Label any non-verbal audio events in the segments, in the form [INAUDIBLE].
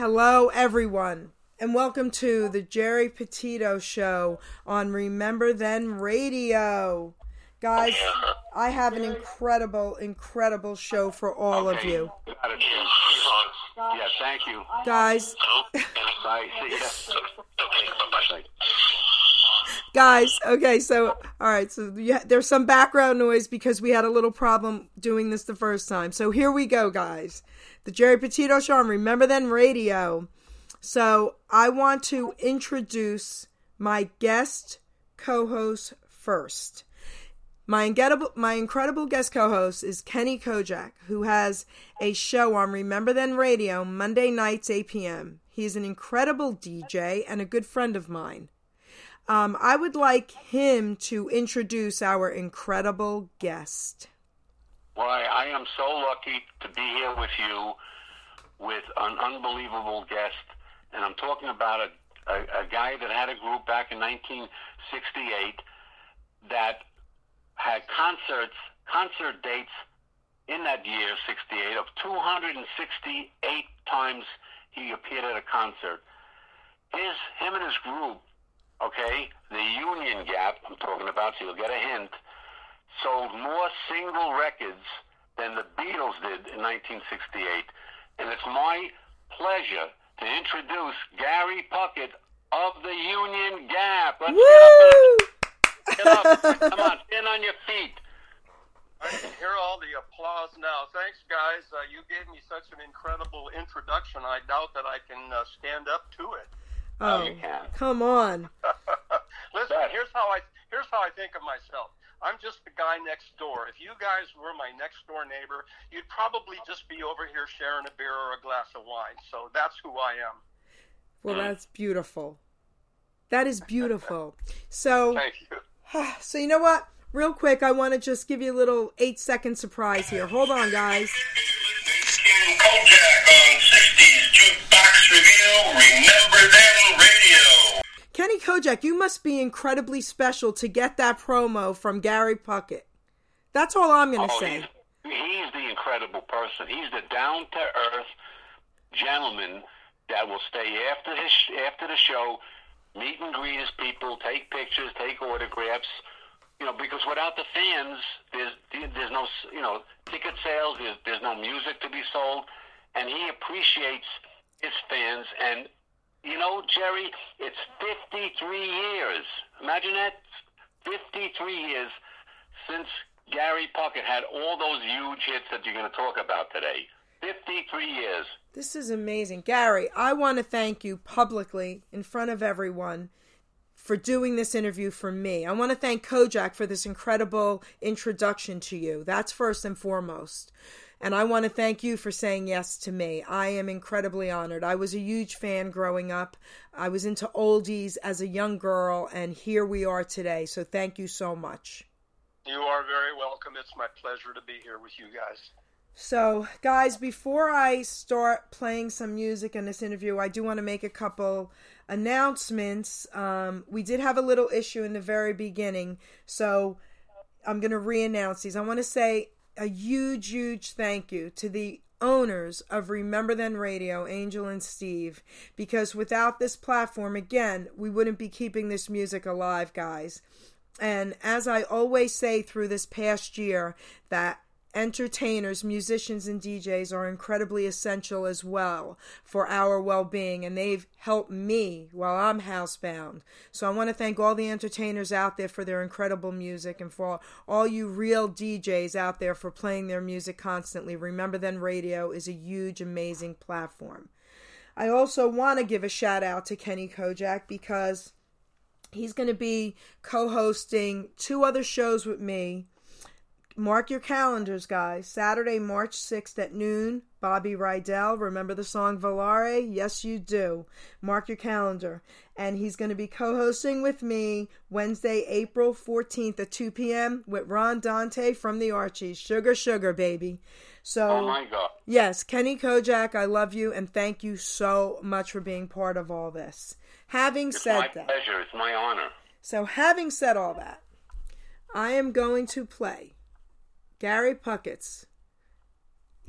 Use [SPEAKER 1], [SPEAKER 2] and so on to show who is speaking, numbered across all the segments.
[SPEAKER 1] Hello, everyone, and welcome to the Geri Petito Show on Remember Then Radio. Guys, I have an incredible, incredible show for all of you.
[SPEAKER 2] Yeah, thank you.
[SPEAKER 1] Guys,
[SPEAKER 2] Bye. See ya. Bye.
[SPEAKER 1] Guys, okay, so, all right, so there's some background noise because we had a little problem doing this the first time. So here we go, guys. The Geri Petito Show on Remember Then Radio. So I want to introduce my guest co host first. My incredible, my incredible guest co-host is Kenny Kojak, who has a show on Remember Then Radio Monday nights 8 p.m. He's an incredible DJ and a good friend of mine. Um, I would like him to introduce our incredible guest.
[SPEAKER 2] Why, I am so lucky to be here with you with an unbelievable guest. And I'm talking about a, a, a guy that had a group back in 1968 that had concerts, concert dates in that year, 68, of 268 times he appeared at a concert. His, him and his group, okay, the Union Gap, I'm talking about, so you'll get a hint, sold more single records than the Beatles did in 1968. And it's my pleasure to introduce Gary Puckett of the Union Gap. Let's
[SPEAKER 1] Woo!
[SPEAKER 2] get up. Get up. Come on, stand on your feet.
[SPEAKER 3] I can hear all the applause now. Thanks, guys. Uh, you gave me such an incredible introduction. I doubt that I can uh, stand up to it.
[SPEAKER 1] Oh,
[SPEAKER 2] you can.
[SPEAKER 1] come on.
[SPEAKER 3] Listen,
[SPEAKER 2] Bet.
[SPEAKER 3] here's how I here's how I think of myself. I'm just the guy next door. If you guys were my next door neighbor, you'd probably just be over here sharing a beer or a glass of wine. So that's who I am.
[SPEAKER 1] Well, that's beautiful. That is beautiful. So,
[SPEAKER 3] Thank you.
[SPEAKER 1] so you know what? Real quick, I want to just give you a little eight second surprise here. Hold on, guys.
[SPEAKER 4] Ken Kojak on 60s Jukebox Review, Remember Then Radio.
[SPEAKER 1] Kenny Kojak, you must be incredibly special to get that promo from Gary Puckett. That's all I'm going to
[SPEAKER 2] Oh,
[SPEAKER 1] say.
[SPEAKER 2] he's, he's the incredible person. He's the down to earth gentleman that will stay after his after the show, meet and greet his people, take pictures, take autographs. You know, because without the fans, there's there's no you know ticket sales. There's, there's no music to be sold, and he appreciates his fans. And you know, Geri, it's 53 years. Imagine that, 53 years since Gary Puckett had all those huge hits that you're going to talk about today. 53 years.
[SPEAKER 1] This is amazing. Gary, I want to thank you publicly in front of everyone for doing this interview for me. I want to thank Kojak for this incredible introduction to you. That's first and foremost. And I want to thank you for saying yes to me. I am incredibly honored. I was a huge fan growing up. I was into oldies as a young girl, and here we are today. So thank you so much.
[SPEAKER 3] You are very welcome. It's my pleasure to be here with you guys.
[SPEAKER 1] So, guys, before I start playing some music in this interview, I do want to make a couple announcements. Um, we did have a little issue in the very beginning, so I'm going to re announce these. I want to say a huge, huge thank you to the owners of Remember Then Radio, Angel and Steve, because without this platform, again, we wouldn't be keeping this music alive, guys. And as I always say through this past year, that entertainers, musicians, and DJs are incredibly essential as well for our well being, and they've helped me while I'm housebound. So I want to thank all the entertainers out there for their incredible music and for all you real DJs out there for playing their music constantly. Remember Then Radio is a huge, amazing platform. I also want to give a shout out to Kenny Kojak because he's going to be co hosting two other shows with me. Mark your calendars, guys. Saturday, March 6th at noon, Bobby Rydell. Remember the song Volare? Yes, you do. Mark your calendar. And he's going to be co hosting with me Wednesday, April 14th at 2 p.m. with Ron Dante from the Archies. Sugar, sugar, baby. So,
[SPEAKER 2] Oh my God.
[SPEAKER 1] Yes, Kenny Kojak, I love you and thank you so much for being part of all this. Having
[SPEAKER 2] It's
[SPEAKER 1] said
[SPEAKER 2] my
[SPEAKER 1] that,
[SPEAKER 2] pleasure. It's my honor.
[SPEAKER 1] so having said all that, I am going to play Gary Puckett's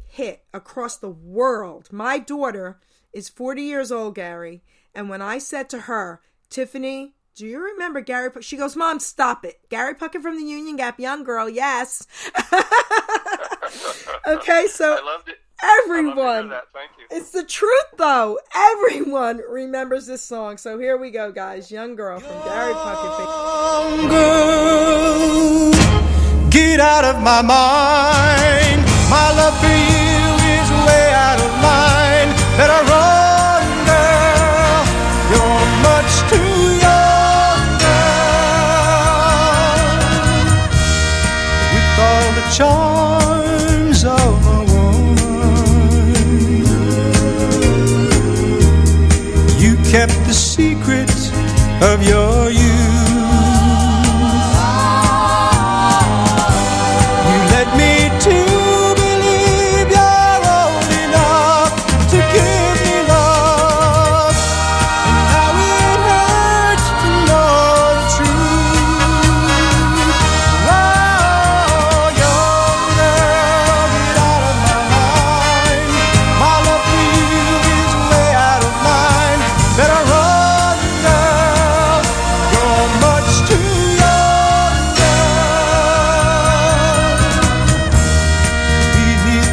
[SPEAKER 1] hit across the world. My daughter is 40 years old, Gary, and when I said to her, Tiffany, do you remember Gary? Puck-" She goes, Mom, stop it. Gary Puckett from the Union Gap, young girl, yes. [LAUGHS] okay, so
[SPEAKER 3] I loved it. I love
[SPEAKER 1] everyone.
[SPEAKER 3] that. Thank you.
[SPEAKER 1] It's the truth, though. Everyone remembers this song. So here we go, guys. Young girl from Gary Puckett.
[SPEAKER 5] Young girl, get out of my mind. My love for you is way out of line. Better run, girl. You're much too young, girl. With all the charms of a woman, you kept the secret of your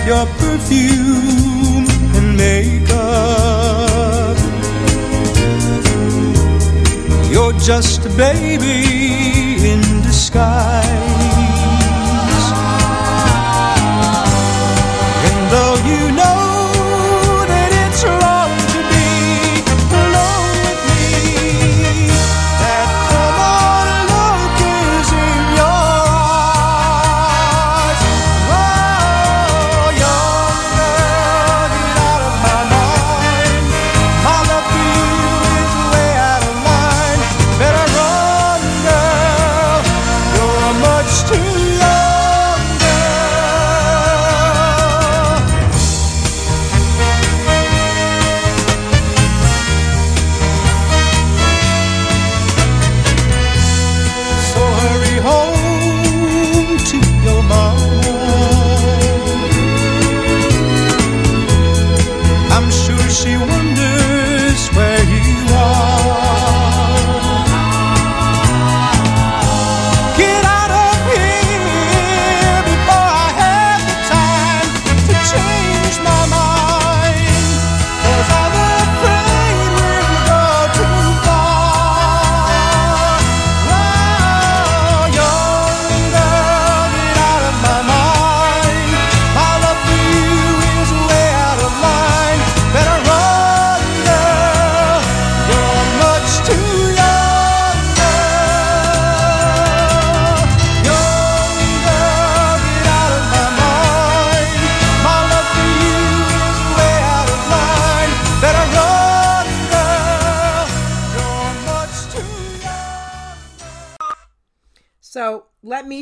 [SPEAKER 5] your perfume and makeup, you're just a baby in disguise.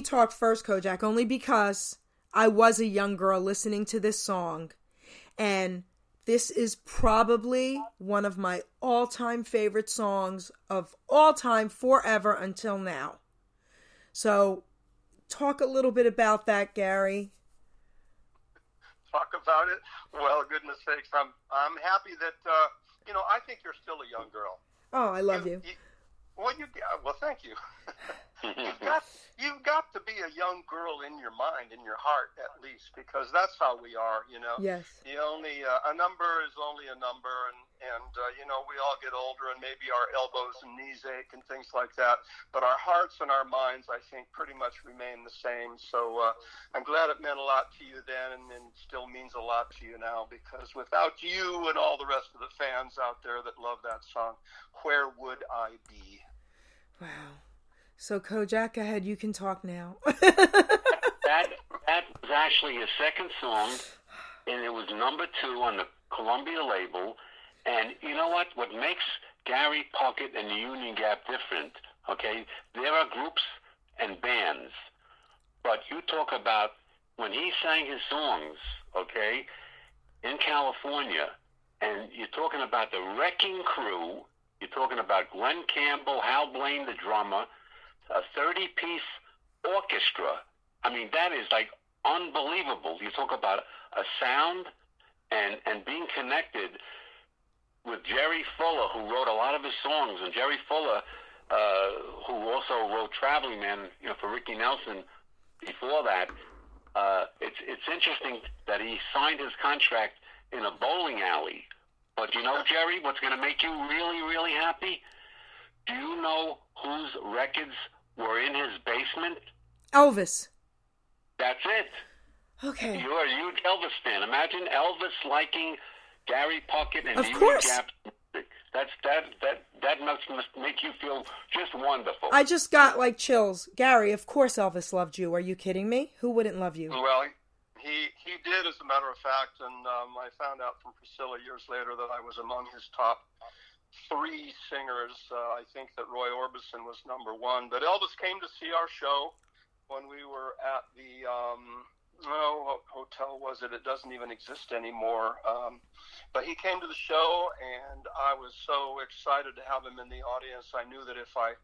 [SPEAKER 1] Talk first, Kojak, only because I was a young girl listening to this song. And this is probably one of my all time favorite songs of all time, forever until now. So, talk a little bit about that, Gary.
[SPEAKER 3] talk about it. Well, goodness sakes, I'm I'm happy that uh, you know I think you're still a young girl.
[SPEAKER 1] Oh, I love you.
[SPEAKER 3] Well, you well, thank you. [LAUGHS] you've got you've got to be a young girl in your mind, in your heart, at least, because that's how we are. You know.
[SPEAKER 1] Yes.
[SPEAKER 3] The only uh, a number is only a number, and and uh, you know we all get older, and maybe our elbows and knees ache and things like that. But our hearts and our minds, I think, pretty much remain the same. So uh, I'm glad it meant a lot to you then, and, and still means a lot to you now. Because without you and all the rest of the fans out there that love that song, where would I be?
[SPEAKER 1] Wow. So, Kojak, ahead, you can talk now. [LAUGHS]
[SPEAKER 2] that that was actually his second song, and it was number two on the Columbia label. And you know what? What makes Gary Puckett and the Union Gap different? Okay, there are groups and bands, but you talk about when he sang his songs. Okay, in California, and you're talking about the Wrecking Crew. You're talking about Glen Campbell, Hal Blaine, the drummer, a 30 piece orchestra. I mean, that is like unbelievable. You talk about a sound and and being connected with Jerry Fuller, who wrote a lot of his songs, and Jerry Fuller, uh, who also wrote Traveling Man, you know, for Ricky Nelson. Before that, uh, it's it's interesting that he signed his contract in a bowling alley. But you know, Geri, what's going to make you really, really happy? Do you know whose records were in his basement?
[SPEAKER 1] Elvis.
[SPEAKER 2] That's it.
[SPEAKER 1] Okay.
[SPEAKER 2] You're a huge Elvis fan. Imagine Elvis liking Gary Puckett and
[SPEAKER 1] Of course.
[SPEAKER 2] That's that that that must must make you feel just wonderful.
[SPEAKER 1] I just got like chills. Gary, of course Elvis loved you. Are you kidding me? Who wouldn't love you?
[SPEAKER 3] Well, he he did, as a matter of fact, and um, I found out from Priscilla years later that I was among his top three singers. Uh, I think that Roy Orbison was number one, but Elvis came to see our show when we were at the um, no what hotel was it? It doesn't even exist anymore. Um, but he came to the show, and I was so excited to have him in the audience. I knew that if I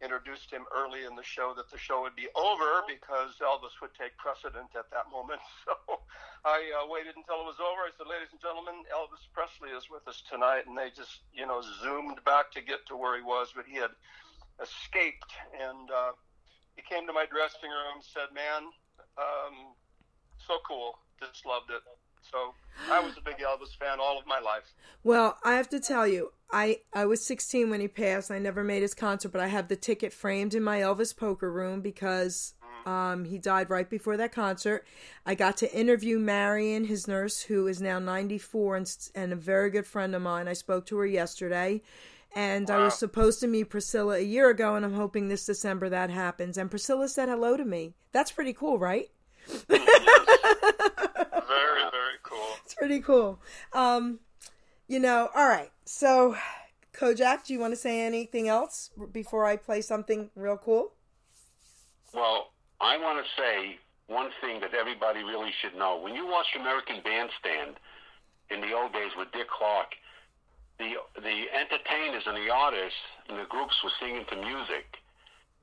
[SPEAKER 3] introduced him early in the show that the show would be over because Elvis would take precedent at that moment. [LAUGHS] So I uh, waited until it was over. I said, "Ladies and gentlemen, Elvis Presley is with us tonight," and they just, you know, zoomed back to get to where he was, but he had escaped, and uh, he came to my dressing room, said, "Man, um, so cool, just loved it." So I was a big Elvis fan all of my life.
[SPEAKER 1] Well, I have to tell you, I I was 16 when he passed. I never made his concert, but I have the ticket framed in my Elvis poker room because um, he died right before that concert. I got to interview Marian, his nurse, who is now 94 and, and a very good friend of mine. I spoke to her yesterday. And I was supposed to meet Priscilla a year ago, and I'm hoping this December that happens. And Priscilla said hello to me. That's pretty cool, right? [LAUGHS]
[SPEAKER 3] Very, very cool.
[SPEAKER 1] It's pretty cool. Um, you know, all right. So, Kojak, do you want to say anything else before I play something real cool?
[SPEAKER 2] Well, I want to say one thing that everybody really should know. When you watch American Bandstand in the old days with Dick Clark, the the entertainers and the artists and the groups were singing to music.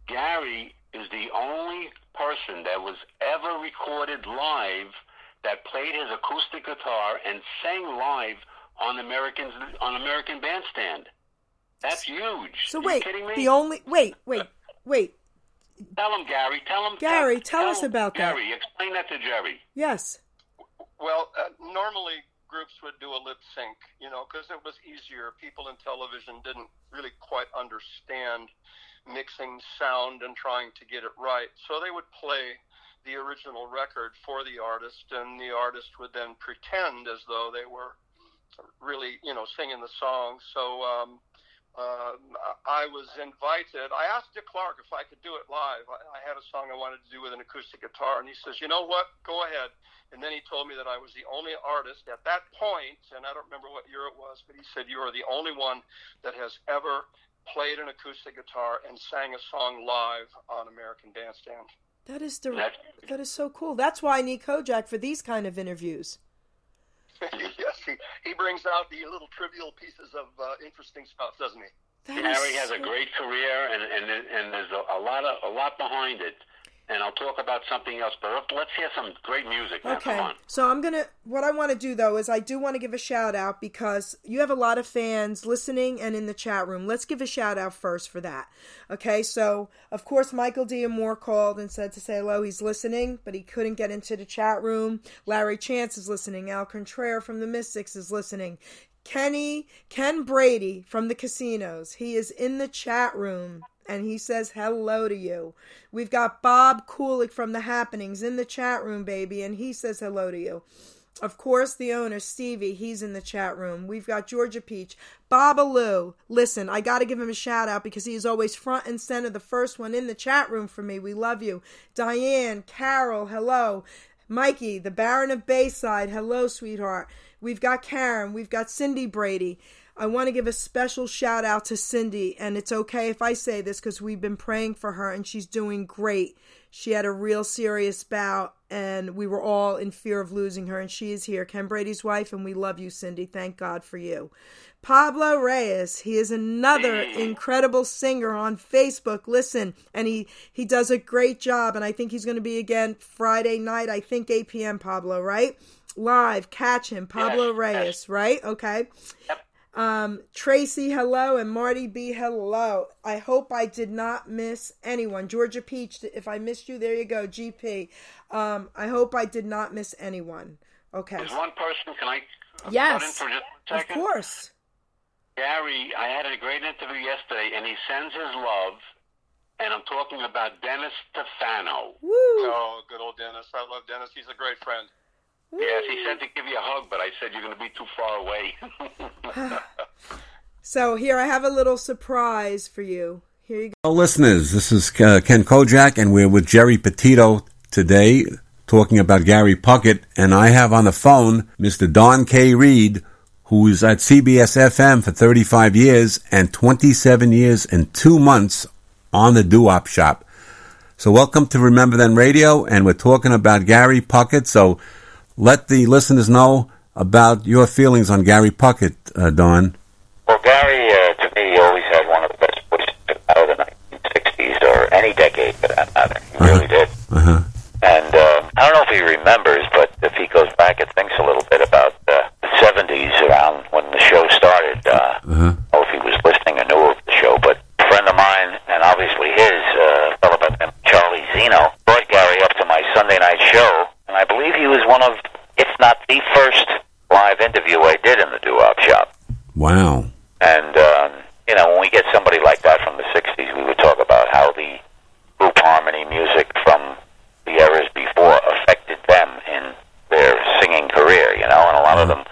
[SPEAKER 2] Gary is the only person that was ever recorded live that played his acoustic guitar and sang live on Americans on American Bandstand. That's huge.
[SPEAKER 1] So
[SPEAKER 2] Are you
[SPEAKER 1] wait,
[SPEAKER 2] kidding me?
[SPEAKER 1] the only wait, wait, wait.
[SPEAKER 2] Tell him, Gary. Tell him.
[SPEAKER 1] Gary, tell us
[SPEAKER 2] him,
[SPEAKER 1] about that.
[SPEAKER 2] Gary, explain that to Geri.
[SPEAKER 1] Yes.
[SPEAKER 3] Well, uh, normally groups would do a lip sync, you know, because it was easier. People in television didn't really quite understand mixing sound and trying to get it right. So they would play the original record for the artist, and the artist would then pretend as though they were really, you know, singing the song. So um, uh, I was invited. I asked Dick Clark if I could do it live. I, I had a song I wanted to do with an acoustic guitar, and he says, "You know what? Go ahead." And then he told me that I was the only artist at that point, and I don't remember what year it was, but he said, "You are the only one that has ever played an acoustic guitar and sang a song live on American Bandstand."
[SPEAKER 1] That is the that is so cool. That's why I need Kojak for these kind of interviews. [LAUGHS]
[SPEAKER 3] yes, he, he brings out the little trivial pieces of uh, interesting stuff, doesn't he?
[SPEAKER 1] That
[SPEAKER 2] Harry has a great career, and and and there's a, a lot of a lot behind it. And I'll talk about something else, but let's hear some great music. Now.
[SPEAKER 1] Okay.
[SPEAKER 2] Come on.
[SPEAKER 1] So I'm going to what I want to do though is I do want to give a shout out because you have a lot of fans listening and in the chat room. Let's give a shout out first for that. Okay? So, of course Michael Diamore called and said to say hello. He's listening, but he couldn't get into the chat room. Larry Chance is listening. Al Contrera from the Mystics is listening. Kenny Ken Brady from the casinos. He is in the chat room and he says hello to you. We've got Bob Kulik from the Happenings in the chat room, baby, and he says hello to you. Of course, the owner, Stevie, he's in the chat room. We've got Georgia Peach. Baba Lou, listen, I got to give him a shout out because he is always front and center, the first one in the chat room for me. We love you. Diane, Carol, hello. Mikey, the Baron of Bayside, hello, sweetheart. We've got Karen, we've got Cindy Brady. I want to give a special shout out to Cindy, and it's okay if I say this because we've been praying for her and she's doing great. She had a real serious bout, and we were all in fear of losing her. And she is here, Ken Brady's wife, and we love you, Cindy. Thank God for you. Pablo Reyes, he is another incredible singer on Facebook. Listen, and he he does a great job, and I think he's going to be again Friday night. I think 8 p.m. Pablo, right? Live, catch him, Pablo
[SPEAKER 2] Yes,
[SPEAKER 1] Reyes,
[SPEAKER 2] yes.
[SPEAKER 1] right? Okay.
[SPEAKER 2] Yep.
[SPEAKER 1] Um, Tracy, hello, and Marty B, hello. I hope I did not miss anyone. Georgia Peach, if I missed you, there you go. GP. Um, I hope I did not miss anyone. Okay.
[SPEAKER 2] There's one person. Can I? uh,
[SPEAKER 1] Yes.
[SPEAKER 2] In for just a
[SPEAKER 1] Of course.
[SPEAKER 2] Gary, I had a great interview yesterday, and he sends his love, and I'm talking about Dennis Stefano.
[SPEAKER 1] Woo.
[SPEAKER 3] Oh, good old Dennis. I love Dennis. He's a great friend.
[SPEAKER 2] Yes, he said to give you a hug, but I said you're going to be too far away. [LAUGHS]
[SPEAKER 1] So here I have a little surprise for you. Here you go.
[SPEAKER 6] Hello, listeners. This is uh, Ken Kojak, and we're with Geri Petito today talking about Gary Puckett. And I have on the phone Mr. Don K. Reed, who is at CBS FM for 35 years and 27 years and two months on the Doo-Wop Shop. So welcome to Remember Then Radio, and we're talking about Gary Puckett. So let the listeners know about your feelings on Gary Puckett, uh, Don.
[SPEAKER 7] Well, Gary, uh, to me, always had one of the best voices out of the 1960s or any decade for that matter. He really did.
[SPEAKER 6] Uh-huh.
[SPEAKER 7] And um, I don't know if he remembers, but if he goes back and thinks a little bit about uh, the 70s around when the show started, uh,
[SPEAKER 6] Uh-huh.
[SPEAKER 7] or if he was listening or knew of the show, but a friend of mine, and obviously his, uh, a fellow by the name of Charlie Zeno, brought Gary up to my Sunday night show, and I believe he was one of, if not the first live interview I did in the doo-wop shop.
[SPEAKER 6] Wow.
[SPEAKER 7] And, um, you know, when we get somebody like that from the 60s, we would talk about how the group harmony music from the eras before affected them in their singing career, you know, and a lot of them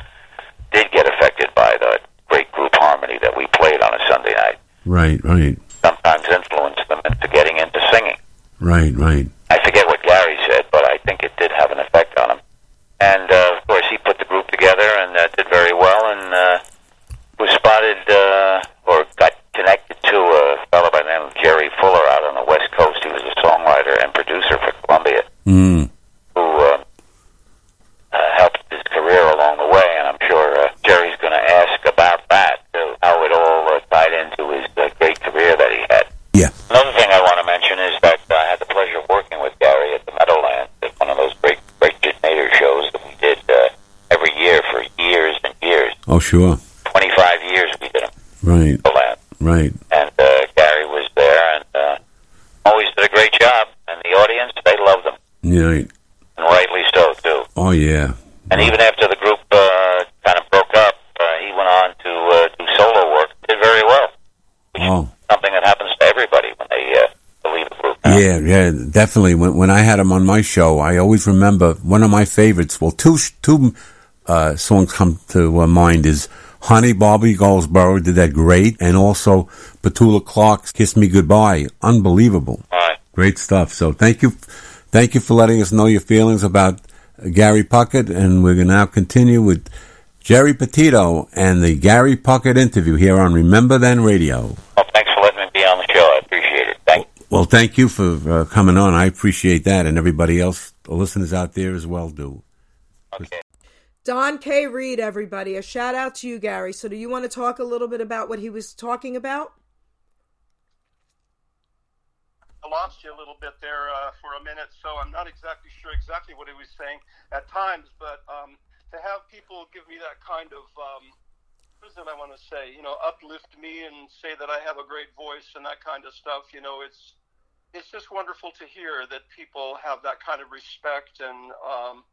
[SPEAKER 7] did get affected by the great group harmony that we played on a Sunday night.
[SPEAKER 6] Right, right,
[SPEAKER 7] Sometimes influenced them into getting into singing.
[SPEAKER 6] right, right.
[SPEAKER 7] I forget what Gary said, but I think it did have an effect on him. And uh, of course, he put the group together and uh, did very well, and uh, was spotted uh, or got connected to a fellow by the name of Jerry Fuller out on the West Coast. He was a songwriter and producer for Columbia,
[SPEAKER 6] Mm.
[SPEAKER 7] who uh, uh, helped his career along the way. And I'm sure uh, Geri's going to ask about that, uh, how it all uh, tied into his uh, great career that he had.
[SPEAKER 6] Yeah.
[SPEAKER 7] Another thing I want to mention is that uh, I had the pleasure of working with Gary at the Meadowlands at one of those great great Nader shows that we did uh, every year for years and years.
[SPEAKER 6] Oh, sure.
[SPEAKER 7] 25 years we did them
[SPEAKER 6] Right,
[SPEAKER 7] the land.
[SPEAKER 6] right.
[SPEAKER 7] And uh, Gary was there and uh, always did a great job. And the audience, they loved them.
[SPEAKER 6] Yeah. Right.
[SPEAKER 7] And rightly so, too.
[SPEAKER 6] Oh, yeah.
[SPEAKER 7] And even after the group uh, kind of broke up, uh, he went on to uh, do solo work. Did very well.
[SPEAKER 6] Oh,
[SPEAKER 7] Something that happens to everybody when they uh, leave a group.
[SPEAKER 6] yeah, yeah. Definitely. When when I had him on my show, I always remember one of my favorites. Well, two two uh, songs come to uh, mind is Honey Bobby Goldsboro did that great, and also Petula Clark's "Kiss Me Goodbye." Unbelievable.
[SPEAKER 7] Right.
[SPEAKER 6] Great stuff. So thank you, thank you for letting us know your feelings about Gary Puckett, and we're going to now continue with Geri Petito and the Gary Puckett interview here on Remember Then Radio.
[SPEAKER 7] Well, thanks for letting me be on the show. I appreciate it. Thank you.
[SPEAKER 6] Well, thank you for uh, coming on. I appreciate that, and everybody else, the listeners out there as well, do.
[SPEAKER 7] Okay.
[SPEAKER 1] Don K. Reed, everybody. A shout out to you, Gary. So, do you want to talk a little bit about what he was talking about?
[SPEAKER 3] I lost you a little bit there uh, for a minute, so I'm not exactly sure exactly what he was saying at times. But um, to have people give me that kind of um, what is it I want to say? You know, uplift me and say that I have a great voice and that kind of stuff. You know, it's it's just wonderful to hear that people have that kind of respect and. Um,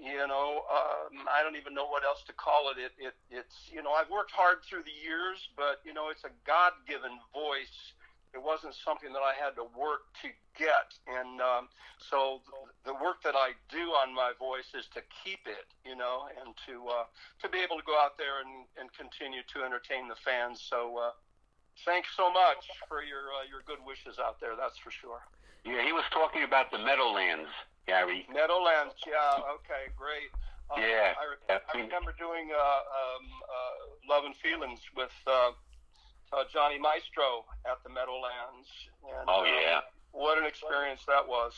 [SPEAKER 3] you know, um, I don't even know what else to call it. It, it. It's, you know, I've worked hard through the years, but, you know, it's a God given voice it wasn't something that I had to work to get. And um, so the work that I do on my voice is to keep it, you know, and to uh, to be able to go out there and, and continue to entertain the fans. So uh, thanks so much for your uh, your good wishes out there. That's for sure.
[SPEAKER 2] yeah, he was talking about the Meadowlands, Gary.
[SPEAKER 3] Meadowlands, yeah, okay, great. Uh,
[SPEAKER 2] Yeah,
[SPEAKER 3] I, re-
[SPEAKER 2] yeah.
[SPEAKER 3] I remember doing uh, um, uh, Love and Feelings with uh, uh, Johnny Maestro at the Meadowlands. And,
[SPEAKER 2] Oh,
[SPEAKER 3] uh,
[SPEAKER 2] yeah.
[SPEAKER 3] what an experience that was.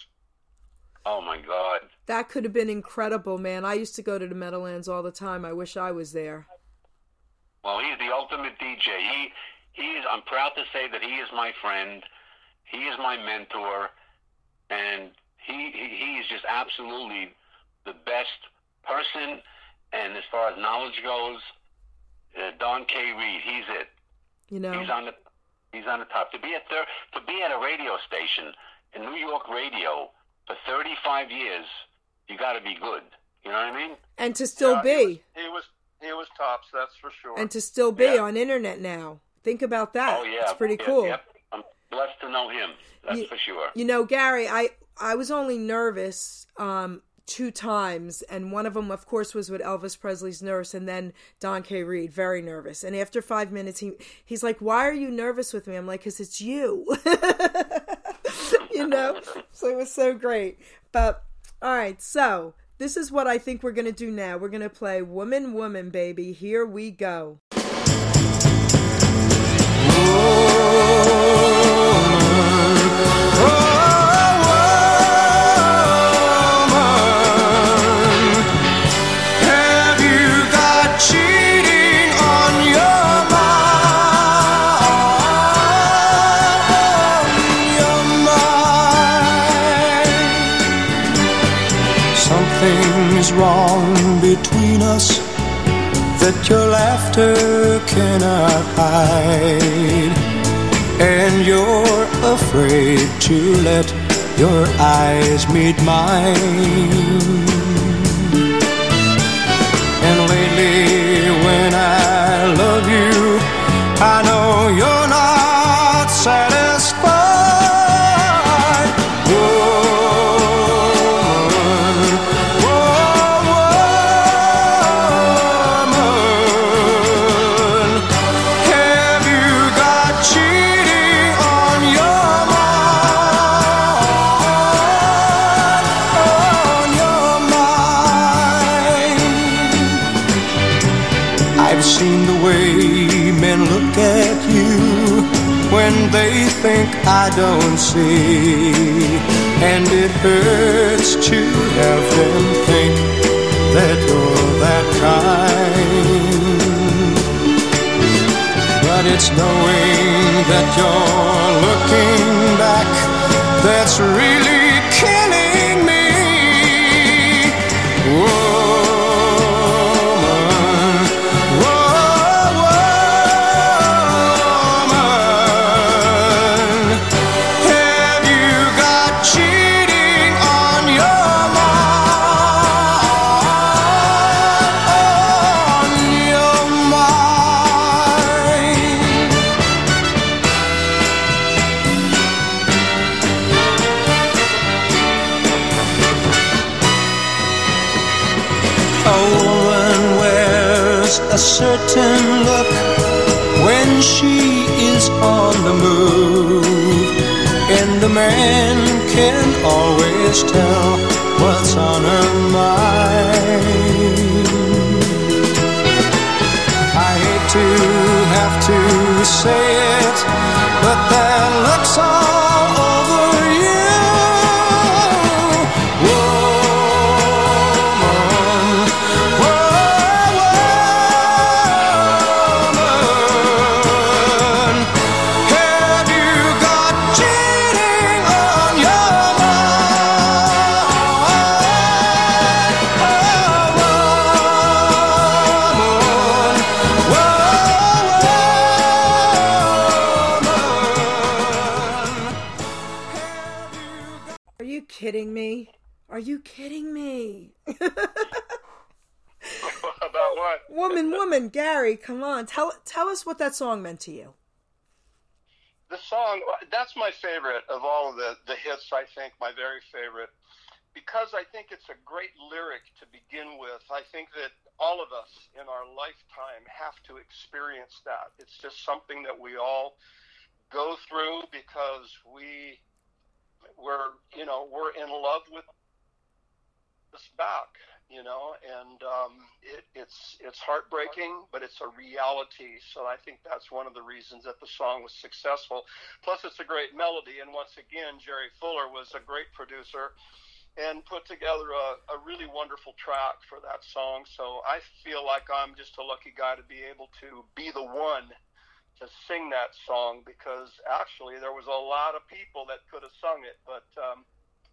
[SPEAKER 2] Oh my God.
[SPEAKER 1] That could have been incredible, man. I used to go to the Meadowlands all the time. I wish I was there.
[SPEAKER 2] Well, he's the ultimate DJ. He he is. I'm proud to say that he is my friend. He is my mentor, and he he, he is just absolutely the best person. And as far as knowledge goes, uh, Don K. Reed, he's it.
[SPEAKER 1] You know,
[SPEAKER 2] He's on the he's on the top. To be at thir- to be at a radio station in New York radio for 35 years, you got to be good. You know what I mean?
[SPEAKER 1] and to still
[SPEAKER 3] Yeah,
[SPEAKER 1] be,
[SPEAKER 3] He was he was tops, that's for sure.
[SPEAKER 1] and to still be
[SPEAKER 2] Yeah.
[SPEAKER 1] on internet now. Think about that.
[SPEAKER 2] oh yeah,
[SPEAKER 1] it's pretty
[SPEAKER 2] Yeah,
[SPEAKER 1] cool.
[SPEAKER 2] Yep. Blessed to know him. That's
[SPEAKER 1] You-
[SPEAKER 2] for sure.
[SPEAKER 1] You know, Gary, I I was only nervous um two times and one of them of course was with Elvis Presley's nurse and then Don K Reed, very nervous. And after 5 minutes he he's like, "Why are you nervous with me?" I'm like, "Cuz it's you." [LAUGHS] you know? [LAUGHS] So it was so great. But all right, so this is what I think we're going to do now. We're going to play Woman Woman Baby. Here we go.
[SPEAKER 5] That your laughter cannot hide. And you're afraid to let your eyes meet mine. And lately, when I love you, I know you're See. And it hurts to have them think that you're that kind. But it's knowing that you're looking back that's really can always tell what's on her mind.
[SPEAKER 1] Tell us what that song meant to you.
[SPEAKER 3] The song, that's my favorite of all of the, the hits, I think, my very favorite. Because I think it's a great lyric to begin with. I think that all of us in our lifetime have to experience that. It's just something that we all go through because we we're you know we're in love with this back you know, and um, it, it's it's heartbreaking, but it's a reality. So I think that's one of the reasons that the song was successful. Plus, it's a great melody, and once again, Jerry Fuller was a great producer and put together a, a really wonderful track for that song. So I feel like I'm just a lucky guy to be able to be the one to sing that song because actually there was a lot of people that could have sung it, but um,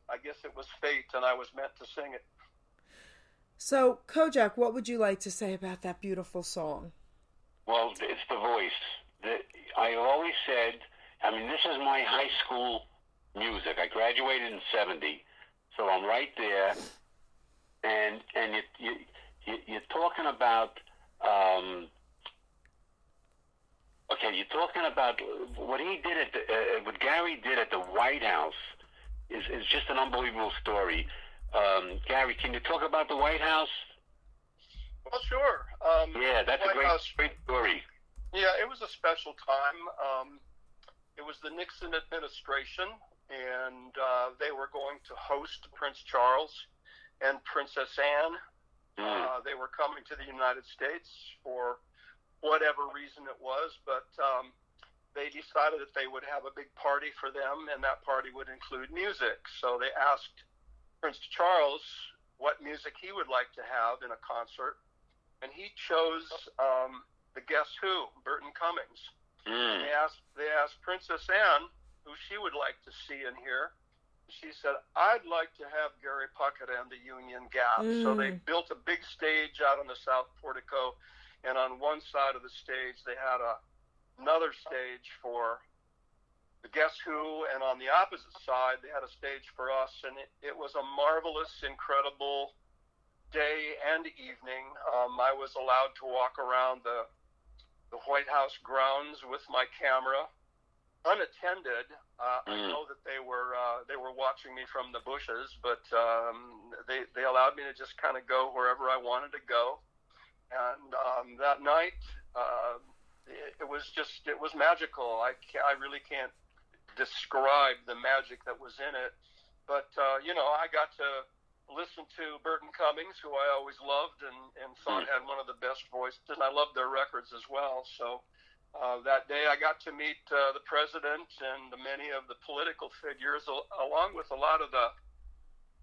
[SPEAKER 3] I guess it was fate and I was meant to sing it.
[SPEAKER 1] So, Kojak, what would you like to say about that beautiful song?
[SPEAKER 2] Well, it's the voice. The, I always said, I mean, this is my high school music. I graduated in '70, so I'm right there. And and you, you, you you're talking about. Um, okay, you're talking about what he did at the, uh, what Gary did at the White House is is just an unbelievable story. Um, Gary, can you talk about the White House?
[SPEAKER 3] Well, sure. Um,
[SPEAKER 2] Yeah, that's a great,
[SPEAKER 3] House-
[SPEAKER 2] great story.
[SPEAKER 3] Yeah, it was a special time. Um, it was the Nixon administration, and uh, they were going to host Prince Charles and Princess Anne.
[SPEAKER 2] Mm.
[SPEAKER 3] Uh, they were coming to the United States for whatever reason it was, but um, they decided that they would have a big party for them, and that party would include music. So they asked Prince Charles what music he would like to have in a concert, and he chose um, the Guess Who, Burton Cummings.
[SPEAKER 2] Mm.
[SPEAKER 3] They asked they asked Princess Anne who she would like to see and hear. She said, "I'd like to have Gary Puckett and the Union Gap." So they built a big stage out on the south portico, and on one side of the stage they had a another stage for the Guess Who, and on the opposite side they had a stage for us, and it, it was a marvelous, incredible day and evening. Um, I was allowed to walk around the the White House grounds with my camera, unattended. Uh, I
[SPEAKER 2] Mm.
[SPEAKER 3] know that they were uh, they were watching me from the bushes, but um, they they allowed me to just kind of go wherever I wanted to go. And um, that night, uh, it, it was just it was magical. I I really can't describe the magic that was in it. But uh, you know, I got to listen to Burton Cummings, who I always loved and, and thought had one of the best voices, and I loved their records as well. So uh, that day, I got to meet uh, the president and many of the political figures, al- along with a lot of the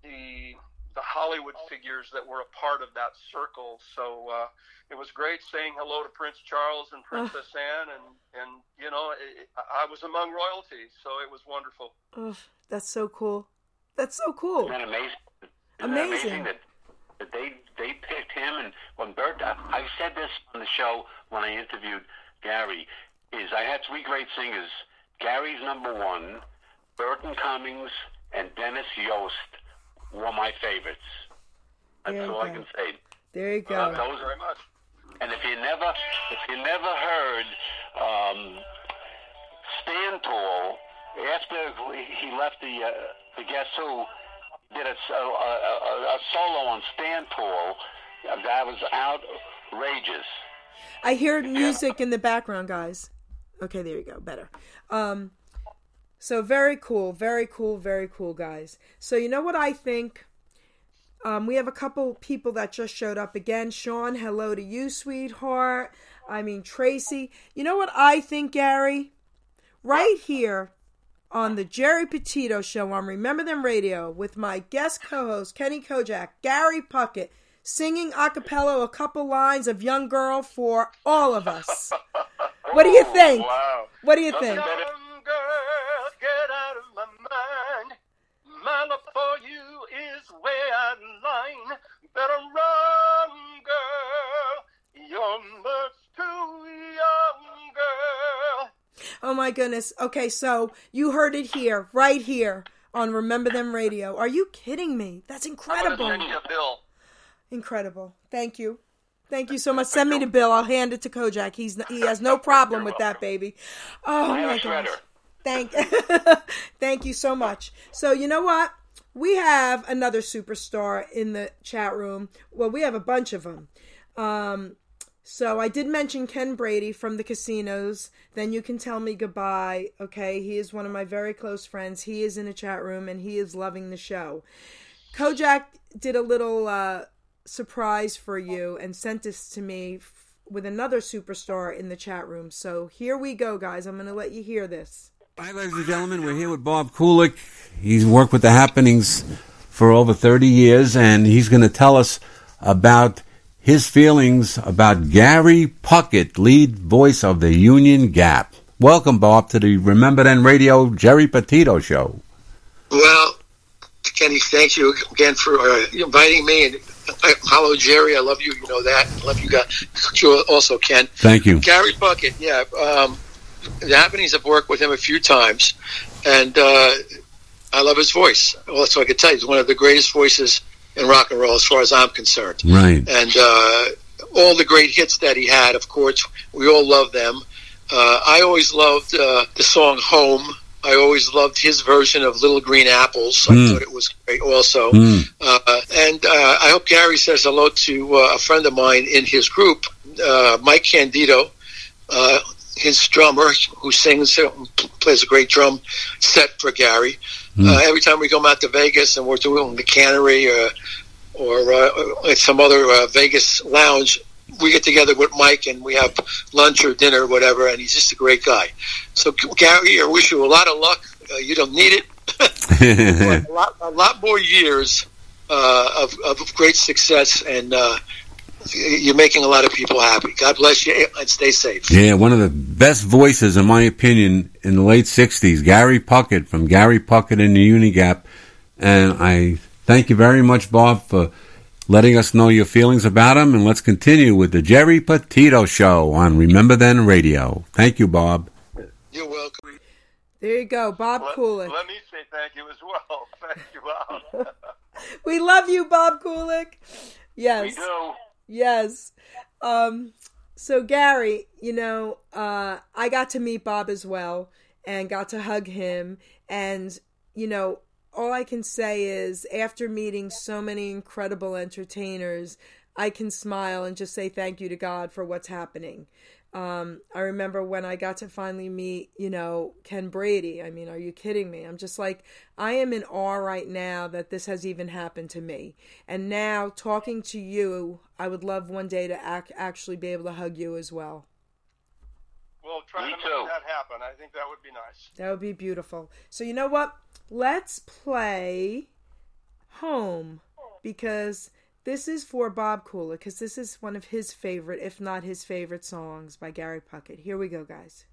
[SPEAKER 3] the the Hollywood figures that were a part of that circle. So uh, it was great saying hello to Prince Charles and Princess Anne, and and you know, it, I was among royalty, so it was wonderful.
[SPEAKER 1] Oh, that's so cool. That's so cool.
[SPEAKER 2] Isn't that amazing? Isn't
[SPEAKER 1] Amazing.
[SPEAKER 2] that amazing that, that they they picked him and when Bert I, I've said this on the show when I interviewed Gary is I had three great singers. Gary's number one, Burton Cummings and Dennis Yost were my favorites. That's
[SPEAKER 1] you
[SPEAKER 2] all I can say.
[SPEAKER 1] There you
[SPEAKER 2] Uh,
[SPEAKER 1] go.
[SPEAKER 2] those
[SPEAKER 3] very much.
[SPEAKER 2] And if you never, if you never heard um, Stand Tall, after he left the uh, the Guess Who, did a a solo on Stand Tall uh, that was outrageous.
[SPEAKER 1] I hear music in the background, guys. Okay, there you go. Better. Um, so very cool, very cool, very cool, guys. So you know what I think? Um, we have a couple people that just showed up again. Sean, hello to you, sweetheart. I mean Tracy. You know what I think, Gary? Right here on the Geri Petito Show on Remember Then Radio with my guest co-host Kenny Kojak, Gary Puckett, singing a cappella a couple lines of Young Girl for all of us. What do you think?
[SPEAKER 3] Wow.
[SPEAKER 1] What do you think?
[SPEAKER 3] Young girl, out of line. Better run, girl. You're much too young, girl.
[SPEAKER 1] Oh my goodness. Okay, so you heard it here, right here on Remember Then Radio. Are you kidding me? That's
[SPEAKER 3] I'm
[SPEAKER 1] incredible.
[SPEAKER 3] gonna send you a bill.
[SPEAKER 1] Incredible. Thank you. Thank you so much. Send me the bill. I'll hand it to Kojak. He's he has no problem with that, baby. Oh my
[SPEAKER 2] a
[SPEAKER 1] gosh.
[SPEAKER 2] shredder.
[SPEAKER 1] Thank [LAUGHS] Thank you so much. So, you know what? We have another superstar in the chat room. Well, we have a bunch of them. Um so I did mention Ken Brady from the casinos. Then you can tell me goodbye. Okay, he is one of my very close friends. He is in the chat room and he is loving the show. Kojak did a little uh, surprise for you and sent this to me f- with another superstar in the chat room. So here we go, guys. I'm going to let you hear this.
[SPEAKER 6] Hi, ladies and gentlemen. We're here with Bob Kulick. He's worked with the happenings for over 30 years, and he's going to tell us about his feelings about Gary Puckett, lead voice of the Union Gap. Welcome, Bob, to the Remember Then Radio Geri Petito Show.
[SPEAKER 8] Well, Kenny, thank you again for uh, inviting me. And uh, hello, Geri. I love you. You know that. I love you guys. You also, Ken.
[SPEAKER 6] Thank you.
[SPEAKER 8] Gary Puckett. Yeah. Um, the happenings have worked with him a few times, and uh, I love his voice. Well, that's all I can tell you. He's one of the greatest voices in rock and roll, as far as I'm concerned.
[SPEAKER 6] Right.
[SPEAKER 8] And uh, all the great hits that he had, of course, we all love them. Uh, I always loved uh, the song "Home." I always loved his version of Little Green Apples. I
[SPEAKER 6] Mm.
[SPEAKER 8] thought it was great also.
[SPEAKER 6] Mm.
[SPEAKER 8] Uh, and uh, I hope Gary says hello to uh, a friend of mine in his group, uh, Mike Candido, uh, his drummer, who sings, uh, plays a great drum set for Gary. Uh, every time we come out to Vegas and we're doing the Cannery or, or uh, at some other uh, Vegas lounge, we get together with Mike and we have lunch or dinner or whatever, and he's just a great guy. So, Gary, I wish you a lot of luck. Uh, you don't need it. [LAUGHS] [LAUGHS] a, lot, a lot more years uh, of, of great success, and uh, you're making a lot of people happy. God bless you, and stay safe.
[SPEAKER 6] Yeah, one of the best voices, in my opinion, in the late '60s, Gary Puckett from Gary Puckett and the Union Gap. And I thank you very much, Bob, for letting us know your feelings about him. And let's continue with the Geri Petito Show on Remember Then Radio. Thank you, Bob.
[SPEAKER 8] You're welcome.
[SPEAKER 1] There you go, Bob
[SPEAKER 3] Let,
[SPEAKER 1] Kulick.
[SPEAKER 3] let me say thank you as well. [LAUGHS] Thank you, Bob. [LAUGHS]
[SPEAKER 1] We love you, Bob Kulick.
[SPEAKER 2] We
[SPEAKER 1] Yes.
[SPEAKER 2] do.
[SPEAKER 1] Yes. Um, so Gary, you know, uh, I got to meet Bob as well and got to hug him. And, you know, all I can say is after meeting so many incredible entertainers, I can smile and just say thank you to God for what's happening. Um, I remember when I got to finally meet, you know, Ken Brady. I mean, are you kidding me? I'm just like, I am in awe right now that this has even happened to me. And now, talking to you, I would love one day to ac- actually be able to hug you as well.
[SPEAKER 3] We'll try
[SPEAKER 2] Me
[SPEAKER 3] to make
[SPEAKER 2] too.
[SPEAKER 3] that happen. I think that would be nice.
[SPEAKER 1] That would be beautiful. So, you know what? Let's play Home because this is for Bob Kula because this is one of his favorite, if not his favorite songs by Gary Puckett. Here we go, guys.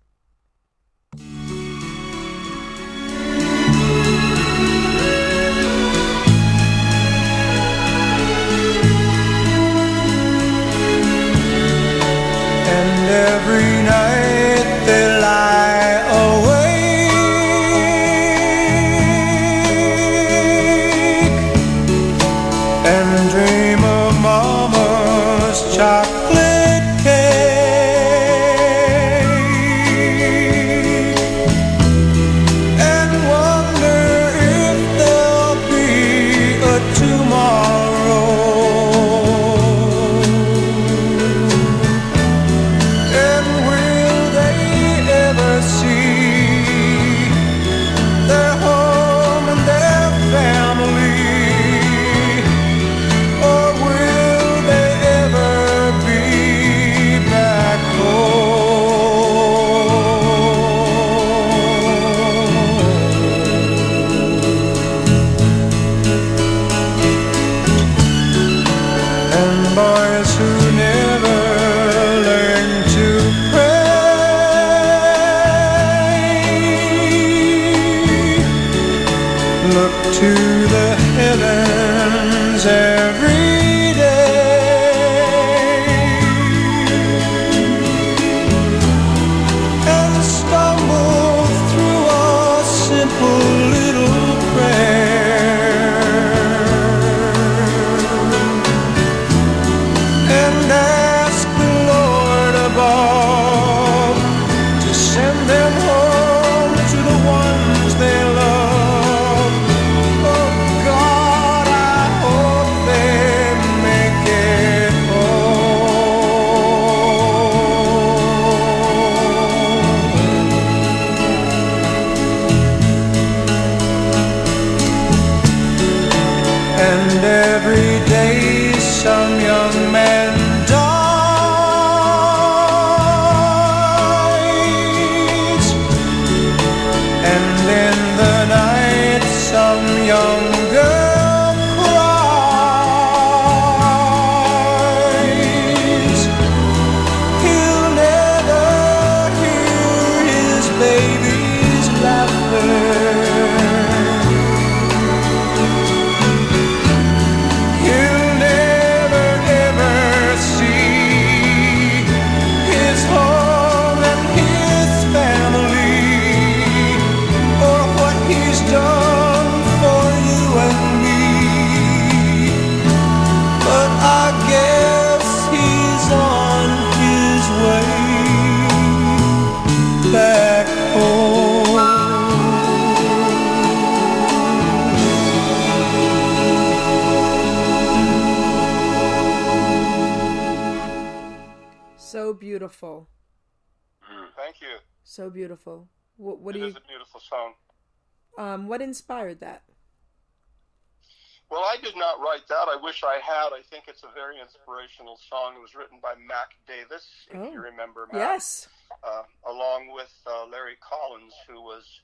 [SPEAKER 3] Well, I did not write that. I wish I had. I think it's a very inspirational song. It was written by Mac Davis, if
[SPEAKER 1] Oh.
[SPEAKER 3] you remember Mac.
[SPEAKER 1] Yes.
[SPEAKER 3] uh, along with uh, Larry Collins, who was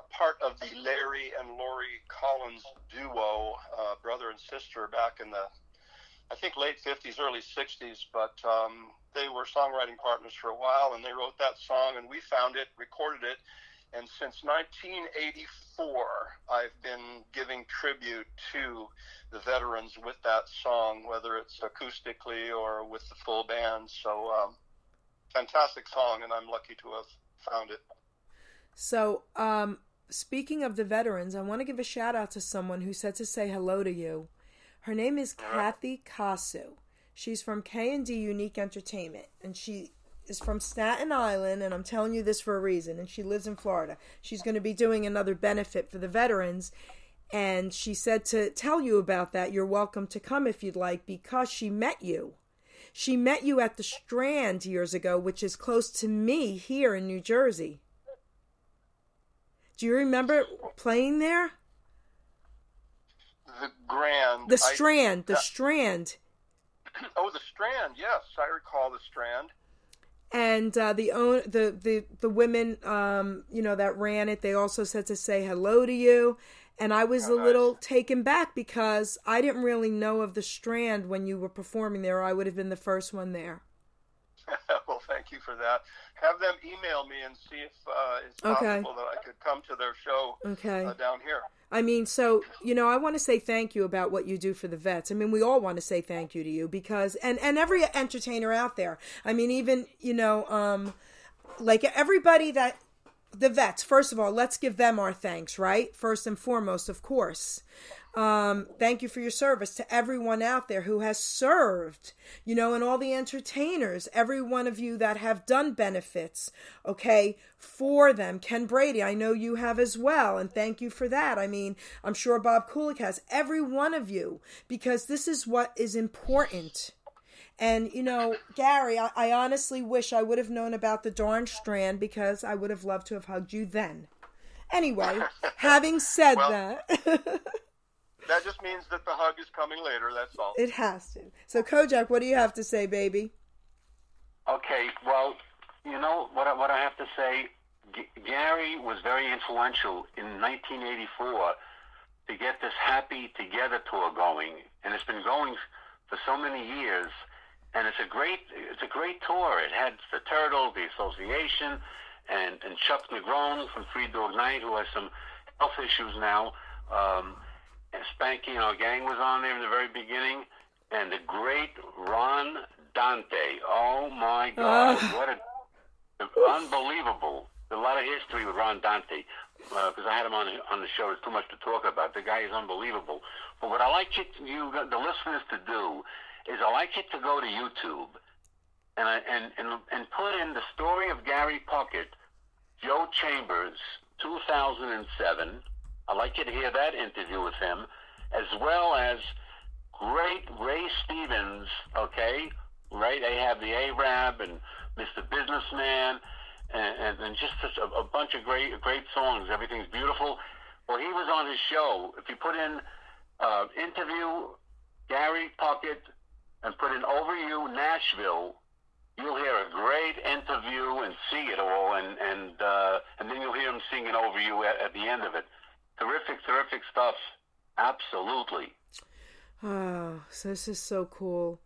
[SPEAKER 3] a part of the Larry and Lori Collins duo, uh, brother and sister, back in the, I think, late 50s, early 60s. But um, they were songwriting partners for a while, and they wrote that song, and we found it, recorded it. And since 1984, I've been giving tribute to the veterans with that song, whether it's acoustically or with the full band. So, um, fantastic song, and I'm lucky to have found it.
[SPEAKER 1] So, um, speaking of the veterans, I want to give a shout out to someone who said to say hello to you. Her name is Kathy Kasu. She's from K and D Unique Entertainment, and she is from Staten Island. And I'm telling you this for a reason. And she lives in Florida. She's going to be doing another benefit for the veterans. And she said to tell you about that. You're welcome to come if you'd like because she met you. She met you at the Strand years ago, which is close to me here in New Jersey. Do you remember playing there?
[SPEAKER 3] The Grand.
[SPEAKER 1] The
[SPEAKER 3] I-
[SPEAKER 1] Strand, the
[SPEAKER 3] Yeah.
[SPEAKER 1] Strand. [CLEARS THROAT]
[SPEAKER 3] oh, the Strand. Yes, I recall the Strand.
[SPEAKER 1] And uh, the own the the the women, um, you know, that ran it. They also said to say hello to you, and I was a
[SPEAKER 3] nice.
[SPEAKER 1] little taken back because I didn't really know of the Strand when you were performing there. I would have been the first one there. [LAUGHS]
[SPEAKER 3] well, thank you for that. Have them email me and see if uh, it's
[SPEAKER 1] Okay.
[SPEAKER 3] possible that I could come to their show
[SPEAKER 1] Okay.
[SPEAKER 3] uh, down here.
[SPEAKER 1] I mean, so you know, I want to say thank you about what you do for the vets. I mean, we all want to say thank you to you because, and and every entertainer out there. I mean, even you know, um, like everybody that the vets. First of all, let's give them our thanks, right? First and foremost, of course. Um, thank you for your service to everyone out there who has served, you know, and all the entertainers, every one of you that have done benefits, okay, for them. Ken Brady, I know you have as well, and thank you for that. I mean, I'm sure Bob Kulick has, every one of you, because this is what is important. And, you know, Gary, I, I honestly wish I would have known about the darn strand because I would have loved to have hugged you then. Anyway, having said
[SPEAKER 3] Well-
[SPEAKER 1] that, [LAUGHS]
[SPEAKER 3] That just means that the hug is coming later. That's all.
[SPEAKER 1] it has to. So, Kojak, what do you have to say, baby?
[SPEAKER 2] Okay, well, you know what I, what I have to say. G- Gary was very influential in 1984 to get this Happy Together tour going, and it's been going for so many years. And it's a great it's a great tour. It had the Turtle, the Association, and and Chuck Negron from Three Dog Night, who has some health issues now. Um, and Spanky and our gang was on there in the very beginning, and the great Ron Dante. Oh my God,
[SPEAKER 1] Ugh.
[SPEAKER 2] what a unbelievable! A lot of history with Ron Dante uh, because I had him on the, on the show. There's too much to talk about. The guy is unbelievable. But what I like you, you the listeners to do is I like you to go to YouTube and I, and and and put in the story of Gary Puckett, Joe Chambers, 2007. I'd like you to hear that interview with him, as well as great Ray Stevens. Okay, right? Ahab the Arab and Mr. Businessman, and, and, and just such a, a bunch of great great songs. Everything's beautiful. Well, he was on his show. If you put in uh, interview Gary Puckett and put in Over You Nashville, you'll hear a great interview and see it all, and and uh, and then you'll hear him singing Over You at, at the end of it. Terrific, terrific stuff. Absolutely.
[SPEAKER 1] Oh, so this is so cool.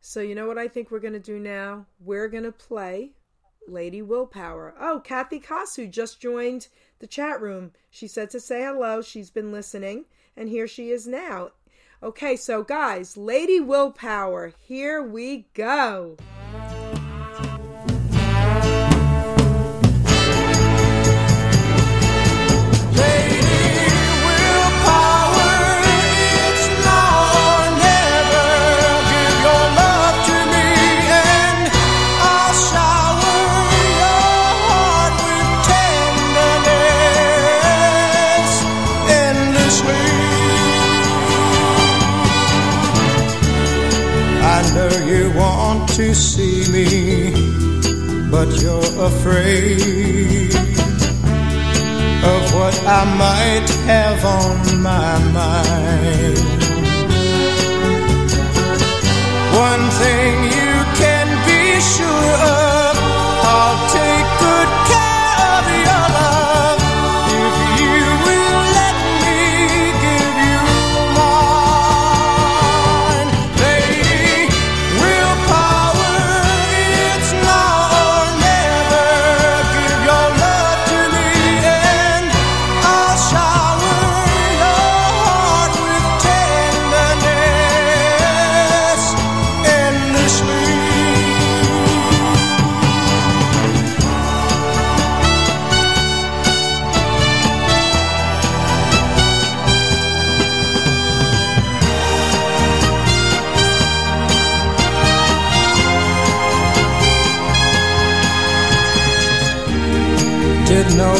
[SPEAKER 1] So you know what I think we're gonna do now? We're gonna play Lady Willpower. Oh, Kathy Kasu just joined the chat room. She said to say hello. She's been listening, and here she is now. Okay, so guys, Lady Willpower, here we go.
[SPEAKER 5] Of what I might have on my mind. One thing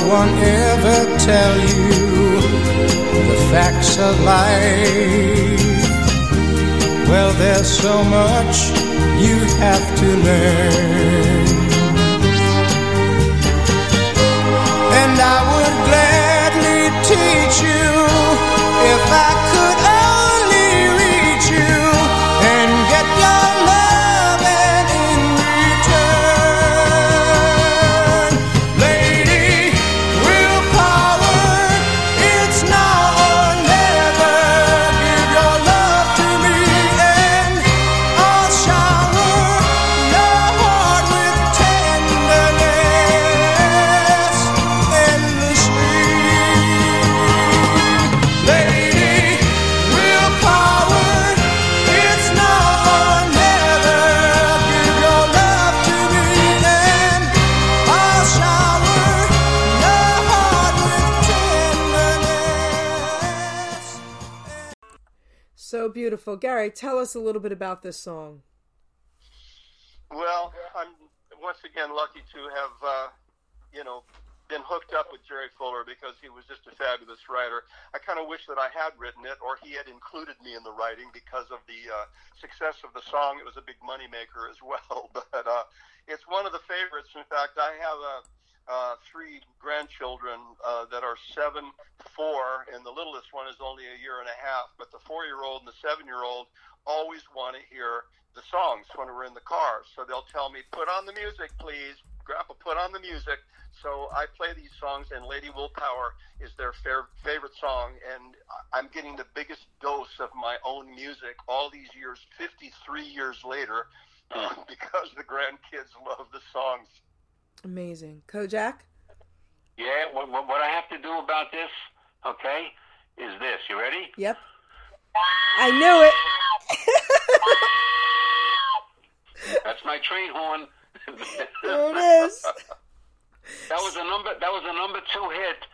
[SPEAKER 5] one ever tell you the facts of life? Well, there's so much you have to learn.
[SPEAKER 1] Gary, tell us a little bit about this song.
[SPEAKER 3] Well, I'm once again lucky to have, uh, you know, been hooked up with Jerry Fuller because he was just a fabulous writer. I kind of wish that I had written it or he had included me in the writing because of the uh, success of the song. It was a big moneymaker as [LAUGHS] well. But uh, it's one of the favorites. In fact, I have a, uh, three grandchildren uh, that are seven, four, and the littlest one is only a year and a half. But the four-year-old and the seven-year-old always want to hear the songs when we're in the car. So they'll tell me, "Put on the music, please." Grandpa, put on the music. So I play these songs, and Lady Willpower is their fair, favorite song. And I'm getting the biggest dose of my own music all these years, 53 years later, [CLEARS THROAT] because the grandkids love the songs.
[SPEAKER 1] Amazing. Kojak?
[SPEAKER 2] Yeah, what, what, what I have to do about this, okay, is this. You ready?
[SPEAKER 1] Yep. I knew it. [LAUGHS]
[SPEAKER 2] That's my train horn. [LAUGHS]
[SPEAKER 1] There it is.
[SPEAKER 2] That was a number. That was a number two hit,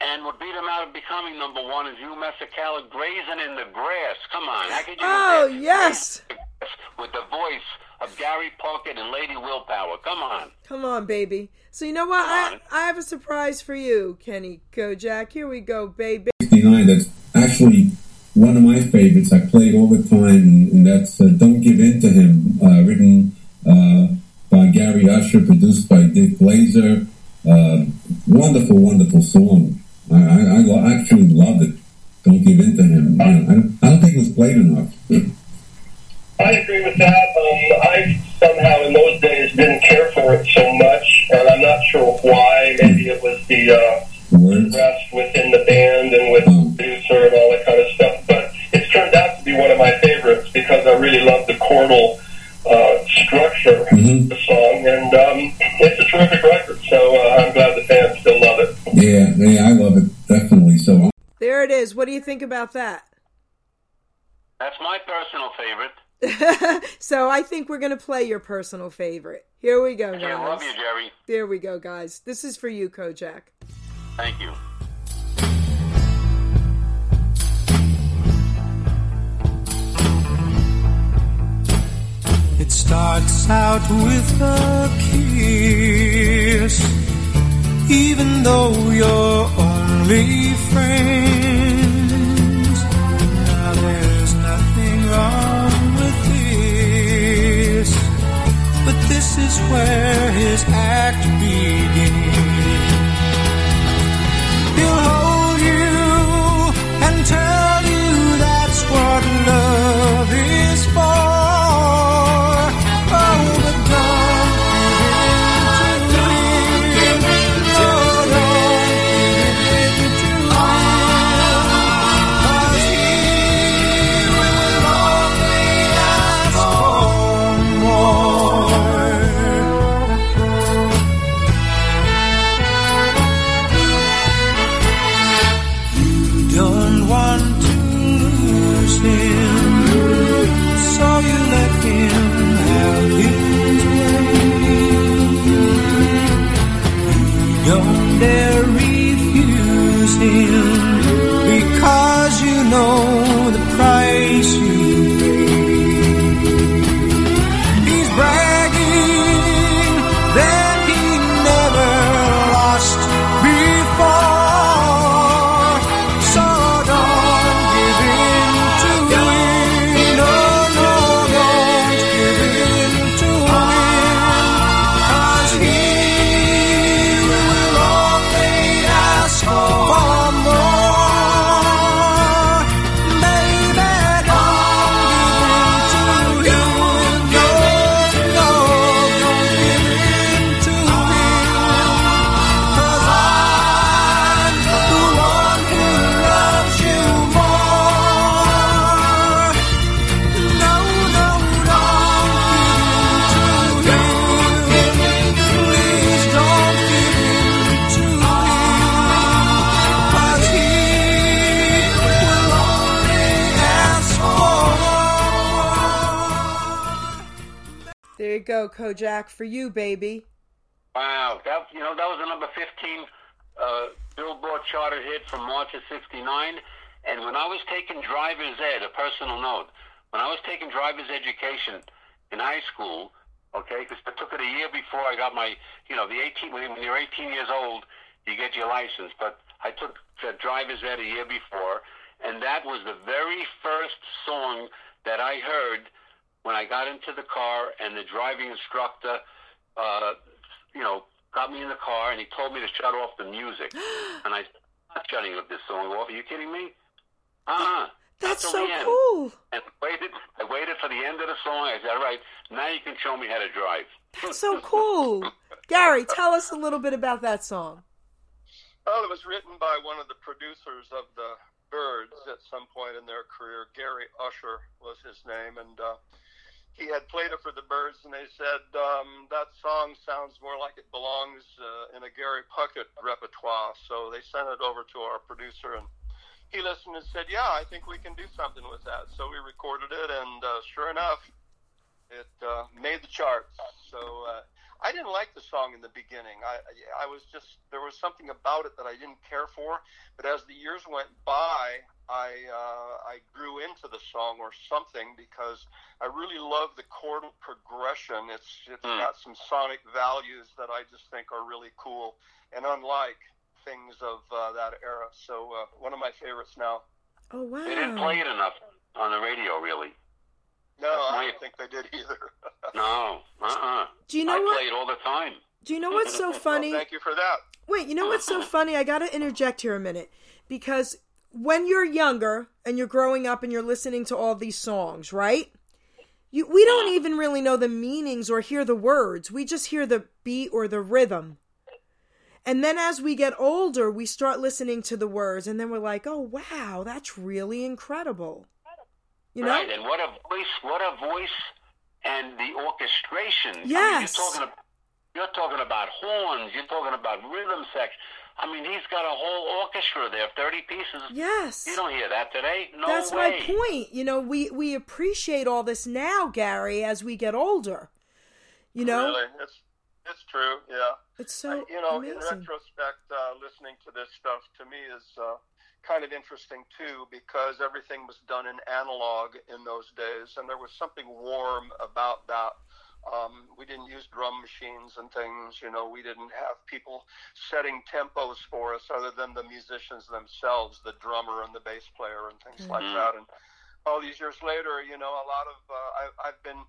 [SPEAKER 2] and what beat him out of becoming number one is "Hugh Masekela grazing in the grass." Come on, how could you?
[SPEAKER 1] Oh, yes.
[SPEAKER 2] Grazing in the Grass [LAUGHS] With the voice of Gary Puckett and Lady Willpower. Come on.
[SPEAKER 1] Come on, baby. So you know what? I, I have a surprise for you, Kenny Kojak. Here we go, baby.
[SPEAKER 6] 69 that's actually one of my favorites. I play it all the time, and, and that's uh, Don't Give In to Him, uh, written uh, by Gary Usher, produced by Dick Glasser. Uh, wonderful, wonderful song. I, I, I actually love it. Don't Give In to Him. I, don't- I don't think it was played enough. [LAUGHS]
[SPEAKER 4] I agree with that. Um, I somehow in those days didn't care for it so much, and I'm not sure why. Maybe it was the uh, rest within the band and with the producer and all that kind of stuff. But it's turned out to be one of my favorites because I really love the chordal uh, structure
[SPEAKER 6] Mhm.
[SPEAKER 4] of the song, and um, it's a terrific record. So uh, I'm glad the fans still love it.
[SPEAKER 6] Yeah, yeah, I love it, definitely. So
[SPEAKER 1] There it is. What do you think about that?
[SPEAKER 2] That's my personal favorite. [LAUGHS]
[SPEAKER 1] so I think we're gonna play your personal favorite. Here we go,
[SPEAKER 2] I love you, Jerry.
[SPEAKER 1] There we go, guys. This is for you, Kojak.
[SPEAKER 2] Thank you.
[SPEAKER 5] It starts out with a kiss, even though you're only friends.
[SPEAKER 1] Little bit about that song.
[SPEAKER 3] Well, it was written by one of the producers of the Byrds at some point in their career. Gary Usher was his name, and uh, he had played it for the Byrds, and they said um, that song sounds more like it belongs uh, in a Gary Puckett repertoire. So they sent it over to our producer, and he listened and said, "Yeah, I think we can do something with that." So we recorded it, and uh, sure enough, it uh, made the charts. So uh, I didn't like the song in the beginning. I I was just there was something about it that I didn't care for. But as the years went by, I uh, I grew into the song or something because I really love the chordal progression. It's it's
[SPEAKER 2] Hmm.
[SPEAKER 3] got some sonic values that I just think are really cool and unlike things of uh, that era. So uh, one of my favorites now.
[SPEAKER 1] Oh wow.
[SPEAKER 2] They didn't play it enough on the radio, really.
[SPEAKER 3] No, I don't think they did either. [LAUGHS]
[SPEAKER 2] No, uh-uh.
[SPEAKER 1] Do you know
[SPEAKER 2] I
[SPEAKER 1] what?
[SPEAKER 2] play it all the time.
[SPEAKER 1] Do you know what's so [LAUGHS] funny?
[SPEAKER 3] Well, thank you for that.
[SPEAKER 1] Wait, you know what's so funny? I got to interject here a minute because when you're younger and you're growing up and you're listening to all these songs, right? You we don't even really know the meanings or hear the words. We just hear the beat or the rhythm. And then as we get older, we start listening to the words and then we're like, "Oh, wow, that's really incredible." You know?
[SPEAKER 2] Right, and what a voice! What a voice! And the orchestration. I mean,
[SPEAKER 1] Yes.
[SPEAKER 2] you're talking. About, you're talking about horns. You're talking about rhythm section. I mean, he's got a whole orchestra there, thirty pieces.
[SPEAKER 1] Yes.
[SPEAKER 2] You don't hear that today. No
[SPEAKER 1] That's
[SPEAKER 2] way.
[SPEAKER 1] my point. You know, we we appreciate all this now, Gary, as we get older. You know,
[SPEAKER 3] Really, it's it's true. Yeah.
[SPEAKER 1] it's so
[SPEAKER 3] you know, in retrospect, uh, listening to this stuff to me is uh, kind of interesting too because everything was done in analog in those days, and there was something warm about that. Um, we didn't use drum machines and things. You know, we didn't have people setting tempos for us other than the musicians themselves, the drummer and the bass player and things like
[SPEAKER 2] Mhm.
[SPEAKER 3] that. And all these years later, you know, a lot of uh, I, I've been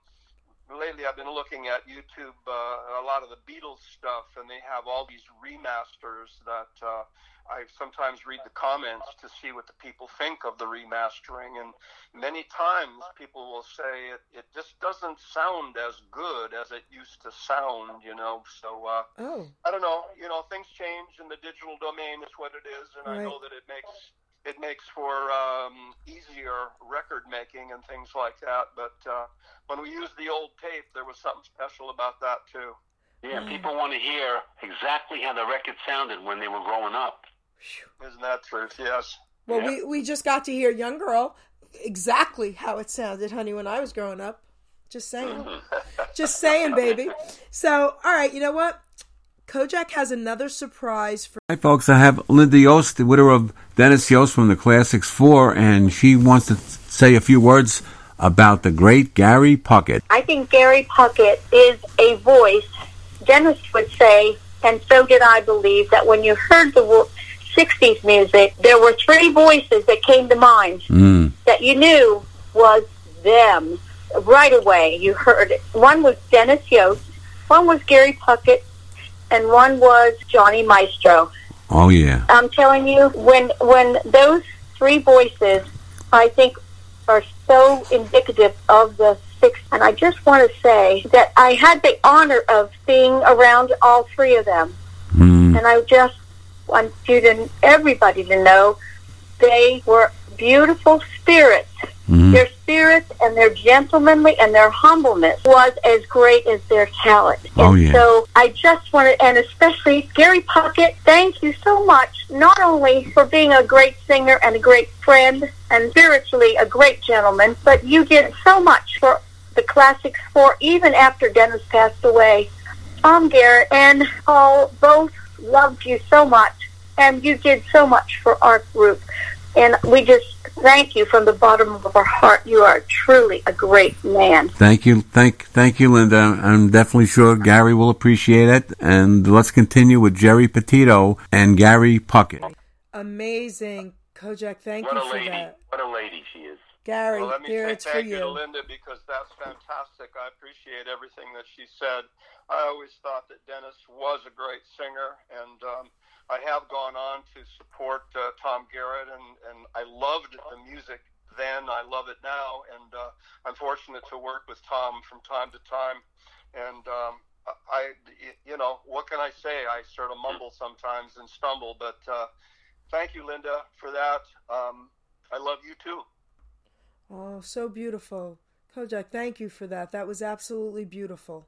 [SPEAKER 3] lately I've been looking at YouTube uh, a lot of the Beatles stuff, and they have all these remasters that uh, I sometimes read the comments to see what the people think of the remastering, and many times people will say it, it just doesn't sound as good as it used to sound, you know. So uh,
[SPEAKER 1] Oh,
[SPEAKER 3] I don't know, you know, things change, and the digital domain is what it is, and I know that it makes it makes for um, easier record making and things like that. But uh, when we used the old tape, there was something special about that too.
[SPEAKER 2] Yeah, people want to hear exactly how the record sounded when they were growing up.
[SPEAKER 3] Isn't that truth? Yes.
[SPEAKER 1] well,
[SPEAKER 2] Yeah.
[SPEAKER 1] we we just got to hear "Young Girl" exactly how it sounded, honey, when I was growing up. Just saying, just saying, baby. So, all right, you know what? Kojak has another surprise for.
[SPEAKER 6] Hi, folks. I have Linda Yost, the widow of Dennis Yost from the Classics 4, and she wants to say a few words about the great Gary Puckett.
[SPEAKER 9] I think Gary Puckett is a voice. Dennis would say, and so did I believe, that when you heard the wo- 60s music, there were three voices that came to mind
[SPEAKER 6] Mm.
[SPEAKER 9] that you knew was them right away. You heard it. One was Dennis Yost, one was Gary Puckett, and one was Johnny Maestro.
[SPEAKER 6] Oh, yeah.
[SPEAKER 9] I'm telling you, when when those three voices, I think, are so indicative of the six. And I just want to say that I had the honor of being around all three of them,
[SPEAKER 6] Mm.
[SPEAKER 9] and I just want you to everybody to know they were beautiful spirits.
[SPEAKER 6] Mhm.
[SPEAKER 9] Their spirits and their gentlemanly and their humbleness was as great as their talent.
[SPEAKER 6] Oh,
[SPEAKER 9] and
[SPEAKER 6] yeah.
[SPEAKER 9] so I just wanted, and especially Gary Puckett, thank you so much, not only for being a great singer and a great friend and spiritually a great gentleman, but you did so much for the Classics IV even after Dennis passed away. Tom Garrett and Paul both loved you so much, and you did so much for our group. And we just thank you from the bottom of our heart. You are truly a great man.
[SPEAKER 6] Thank you, thank, thank you, Linda. I'm definitely sure Gary will appreciate it. And let's continue with Geri Petito and Gary Puckett.
[SPEAKER 1] Amazing, Kojak. Thank
[SPEAKER 2] What
[SPEAKER 1] you for
[SPEAKER 2] lady.
[SPEAKER 1] that,
[SPEAKER 2] What a lady she is.
[SPEAKER 1] Gary.
[SPEAKER 3] Well, let me
[SPEAKER 1] dear,
[SPEAKER 3] say
[SPEAKER 1] it's for
[SPEAKER 3] thank you to. Linda because that's fantastic. I appreciate everything that she said. I always thought that Dennis was a great singer, and um, I have gone on to support uh, Tom Garrett, and, and I loved the music then. I love it now, and uh, I'm fortunate to work with Tom from time to time. And um, I, you know, what can I say? I sort of mumble sometimes and stumble, but uh, thank you, Linda, for that. Um, I love you too.
[SPEAKER 1] Oh, so beautiful. Kojak, thank you for that. That was absolutely beautiful.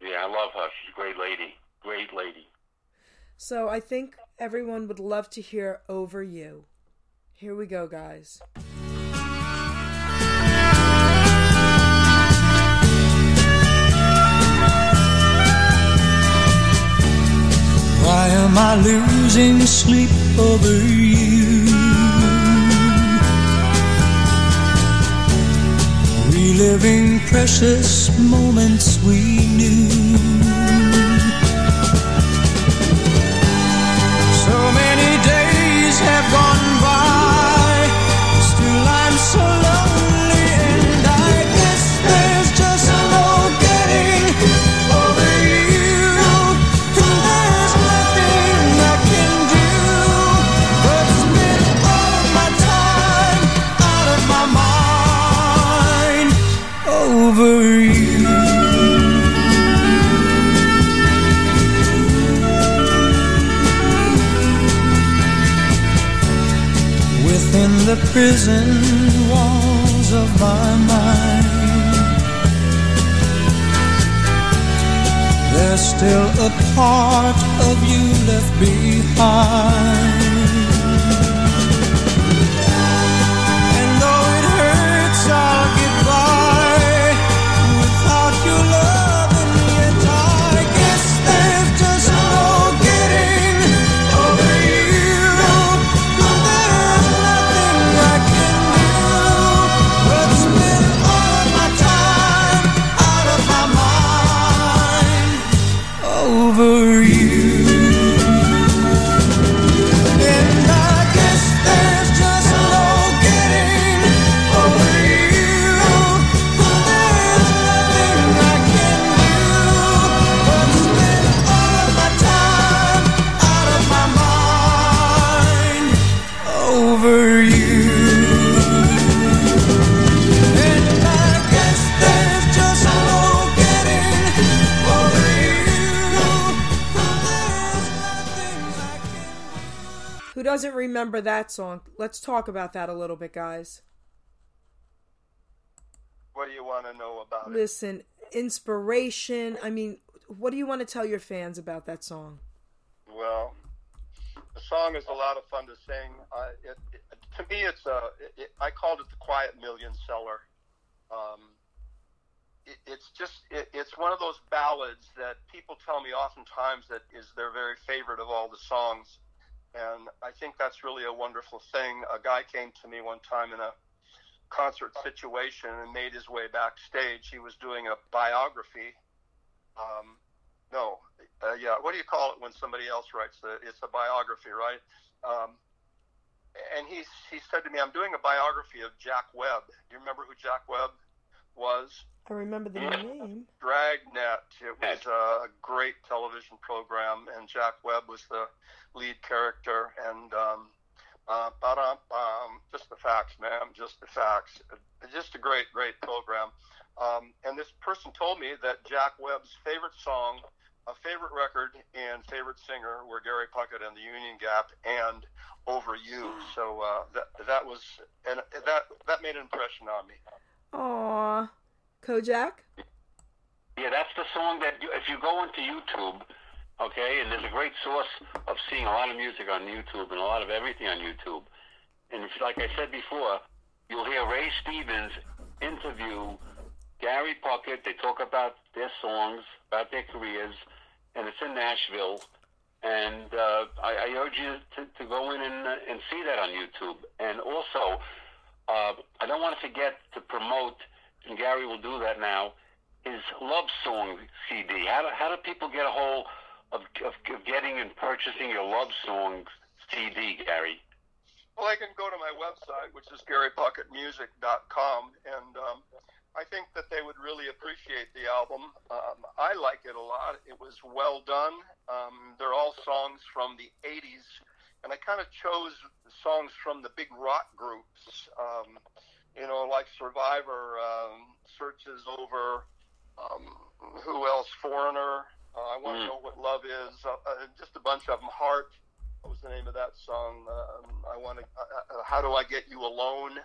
[SPEAKER 2] Yeah, I love her. She's a great lady. Great lady.
[SPEAKER 1] So I think everyone would love to hear Over You. Here we go, guys.
[SPEAKER 5] Why am I losing sleep over you? Reliving precious moments we the prison walls of my mind. There's still a part of you left behind.
[SPEAKER 1] Remember that song? Let's talk about that a little bit, guys.
[SPEAKER 3] What do you want to know about it?
[SPEAKER 1] Listen, inspiration. I mean, what do you want to tell your fans about that song?
[SPEAKER 3] Well, the song is a lot of fun to sing. Uh, it, it, to me, it's a. It, I called it the quiet million seller. Um, it's just. it's one of those ballads that people tell me oftentimes that is their very favorite of all the songs, and I think that's really a wonderful thing. A guy came to me one time in a concert situation and made his way backstage. He was doing a biography. Um, no, uh, yeah. What do you call it when somebody else writes the? It's a biography, right? Um, and he he said to me, "I'm doing a biography of Jack Webb. Do you remember who Jack Webb was?"
[SPEAKER 1] I remember the name.
[SPEAKER 3] Dragnet. It was a great television program, and Jack Webb was the lead character. And um, uh, just the facts, man. Just the facts. Just a great, great program. Um, and this person told me that Jack Webb's favorite song a favorite record and favorite singer were Gary Puckett and the Union Gap and Over You. So uh, that that was and that that made an impression on me.
[SPEAKER 1] Aww, Kojak.
[SPEAKER 2] Yeah, that's the song that you, if you go into YouTube, okay, and there's a great source of seeing a lot of music on YouTube and a lot of everything on YouTube. And if, like I said before, you'll hear Ray Stevens interview Gary Puckett. They talk about their songs, about their careers, and it's in Nashville. And uh, I, I urge you to, to go in and, uh, and see that on YouTube. And also, uh, I don't want to forget to promote, and Gary will do that now, his love song CD. How do, how do people get a hold of, of, of getting and purchasing your love song CD, Gary?
[SPEAKER 3] Well, they can go to my website, which is GaryPuckettMusic.com, and um, I think that they would really appreciate the album. Um, I like it a lot. It was well done. Um, they're all songs from the 80s, and I kind of chose songs from the big rock groups, um, you know, like Survivor, um, Search Is Over, um, who else? Foreigner. Uh, I Want to mm. Know What Love Is. Uh, uh, just a bunch of them. Heart. What was the name of that song? Um, I want to. Uh, uh, How do I get you alone?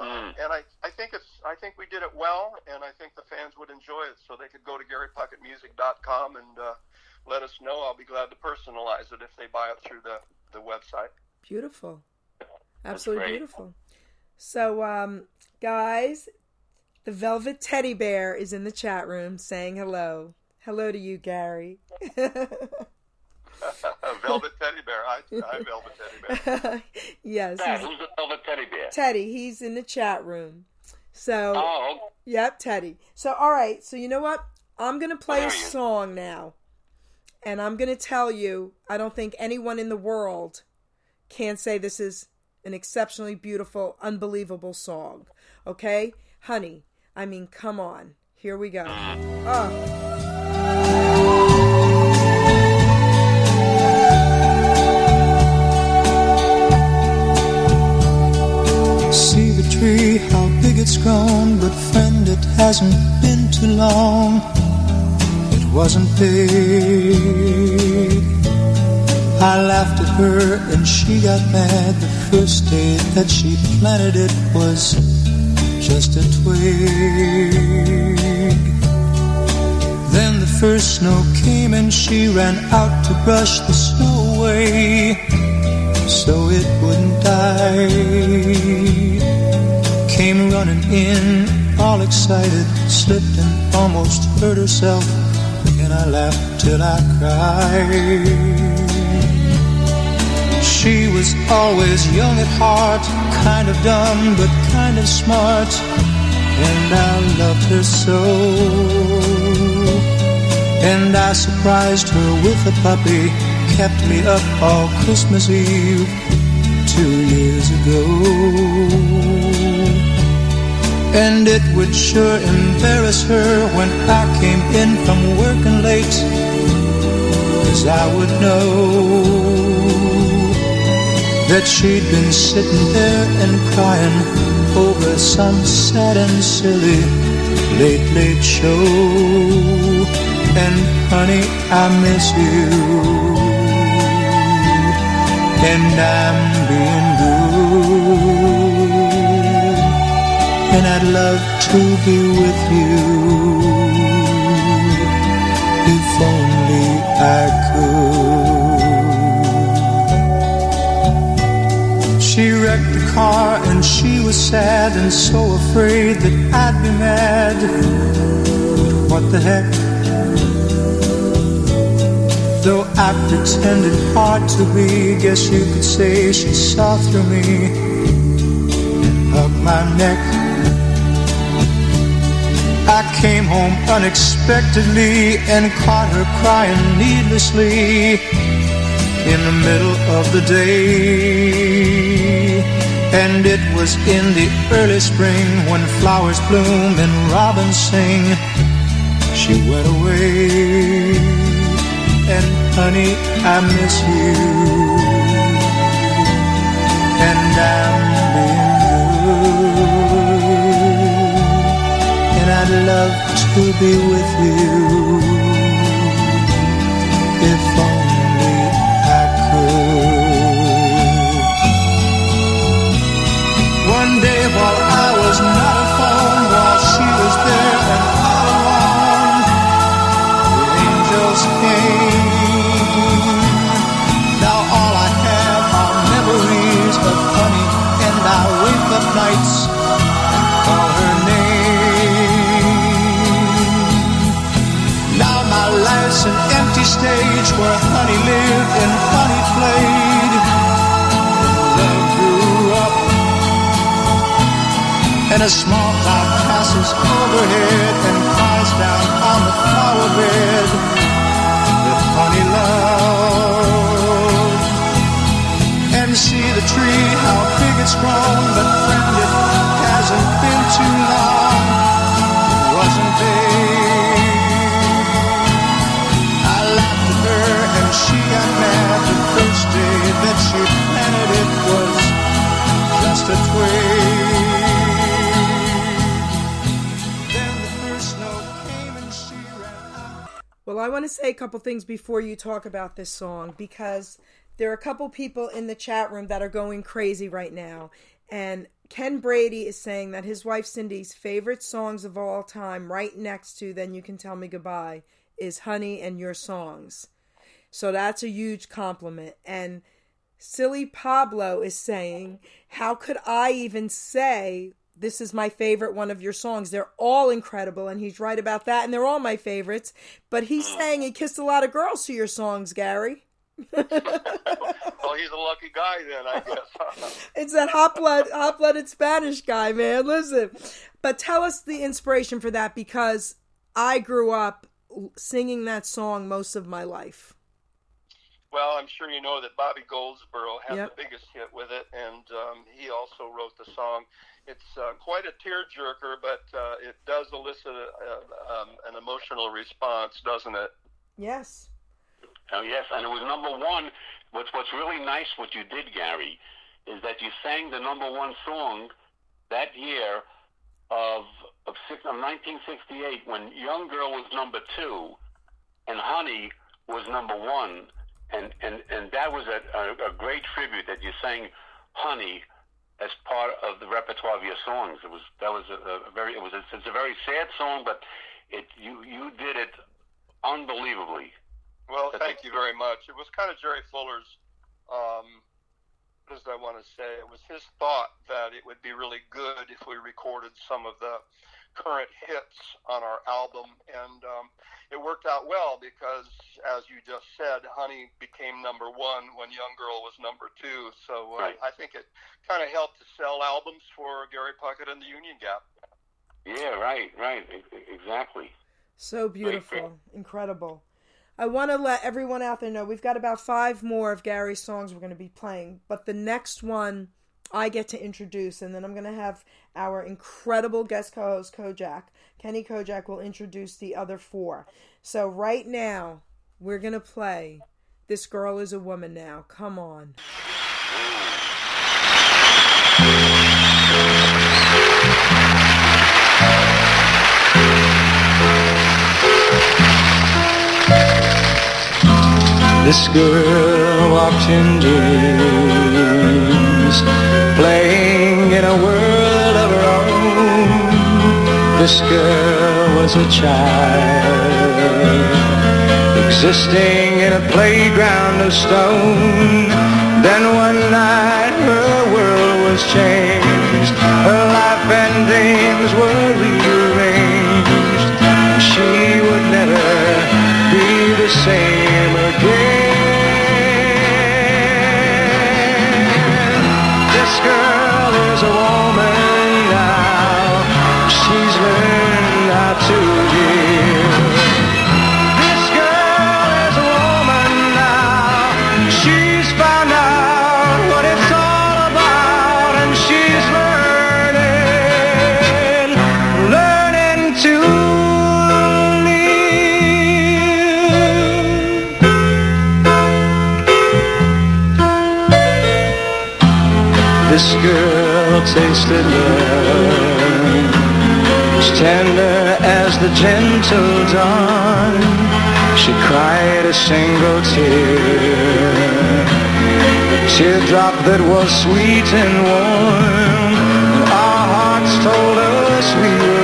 [SPEAKER 3] Mm. and I, I think it's I think we did it well, and I think the fans would enjoy it. So they could go to GaryPuckettMusic.com and uh, let us know. I'll be glad to personalize it if they buy it through the, the website.
[SPEAKER 1] Beautiful, absolutely beautiful. So, um, guys, the Velvet Teddy Bear is in the chat room saying hello. Hello to you, Gary. [LAUGHS]
[SPEAKER 3] velvet teddy bear. I, I velvet teddy bear. [LAUGHS]
[SPEAKER 1] yes.
[SPEAKER 2] Yeah, who's the velvet teddy bear?
[SPEAKER 1] Teddy. He's in the chat room. So.
[SPEAKER 2] Oh.
[SPEAKER 1] Yep, Teddy. So all right. So you know what? I'm gonna play a song now, and I'm gonna tell you. I don't think anyone in the world can say this is an exceptionally beautiful, unbelievable song. Okay, honey. I mean, come on. Here we go. Oh.
[SPEAKER 5] See the tree, how big it's grown. But friend, it hasn't been too long. Wasn't big. I laughed at her and she got mad. The first day that she planted it was just a twig. Then the first snow came and she ran out to brush the snow away so it wouldn't die came running in, all excited, slipped and almost hurt herself, I laughed till I cried. She was always young at heart, kind of dumb, but kind of smart, and I loved her so. And I surprised her with a puppy, kept me up all Christmas Eve two years ago. And it would sure embarrass her when I came in from working late. Cause I would know that she'd been sitting there and crying over some sad and silly late, late show. And honey, I miss you. and I'm being And I'd love to be with you if only I could. She wrecked the car and she was sad and so afraid that I'd be mad. What the heck? Though I pretended hard to be, guess you could say she saw through me and hugged my neck. Came home unexpectedly and caught her crying needlessly in the middle of the day. And it was in the early spring when flowers bloom and robins sing. She went away and honey, I miss you. Love to be with you. If empty stage where honey lived and honey played, love grew up. And a small cloud passes overhead and cries down on the flower bed that honey loved. And see the tree, how big it's grown, that she it was just a twig.
[SPEAKER 1] Well, I want to say a couple things before you talk about this song because there are a couple people in the chat room that are going crazy right now. And Ken Brady is saying that his wife Cindy's favorite songs of all time, right next to Then You Can Tell Me Goodbye, is Honey and Your Songs. So that's a huge compliment. And Silly Pablo is saying, How could I even say this is my favorite one of your songs? They're all incredible, and he's right about that, and they're all my favorites. But he's mm. saying he kissed a lot of girls to your songs, Gary. [LAUGHS]
[SPEAKER 3] Well, he's a lucky guy then, I guess. [LAUGHS]
[SPEAKER 1] It's that hot blood, hot blooded Spanish guy, man. Listen, but tell us the inspiration for that because I grew up singing that song most of my life.
[SPEAKER 3] Well, I'm sure you know that Bobby Goldsboro had
[SPEAKER 1] Yep.
[SPEAKER 3] the biggest hit with it, and um, he also wrote the song. It's uh, quite a tearjerker, but uh, it does elicit a, um, an emotional response, doesn't it?
[SPEAKER 1] Yes.
[SPEAKER 2] Oh yes, and it was number one. What's what's really nice, what you did, Gary, is that you sang the number one song that year of of, six, of 1968 when Young Girl was number two, and Honey was number one, and and and that was a, a, a great tribute that you sang Honey as part of the repertoire of your songs. It was that was a, a very it was a, it's a very sad song, but it you you did it unbelievably.
[SPEAKER 3] Well,
[SPEAKER 2] That's
[SPEAKER 3] thank you very much. It was kind of Jerry Fuller's, um, what does I want to say? It was his thought that it would be really good if we recorded some of the current hits on our album. And um, it worked out well because, as you just said, Honey became number one when Young Girl was number two. So uh,
[SPEAKER 2] Right.
[SPEAKER 3] I think it kind of helped to sell albums for Gary Puckett and the Union Gap.
[SPEAKER 2] Yeah, right, right, exactly.
[SPEAKER 1] So beautiful. Incredible. I want to let everyone out there know we've got about five more of Gary's songs we're going to be playing, but the next one I get to introduce, and then I'm going to have our incredible guest co host, Kojak. Kenny Kojak will introduce the other four. So, right now, we're going to play This Girl is a Woman Now. Come on.
[SPEAKER 5] This girl walked in playing in a world of her own. This girl was a child, existing in a playground of stone. Then one night her world was changed, her life and dreams were rearranged. Tasted love as tender as the gentle dawn. She cried a single tear, a teardrop that was sweet and warm. And our hearts told us we were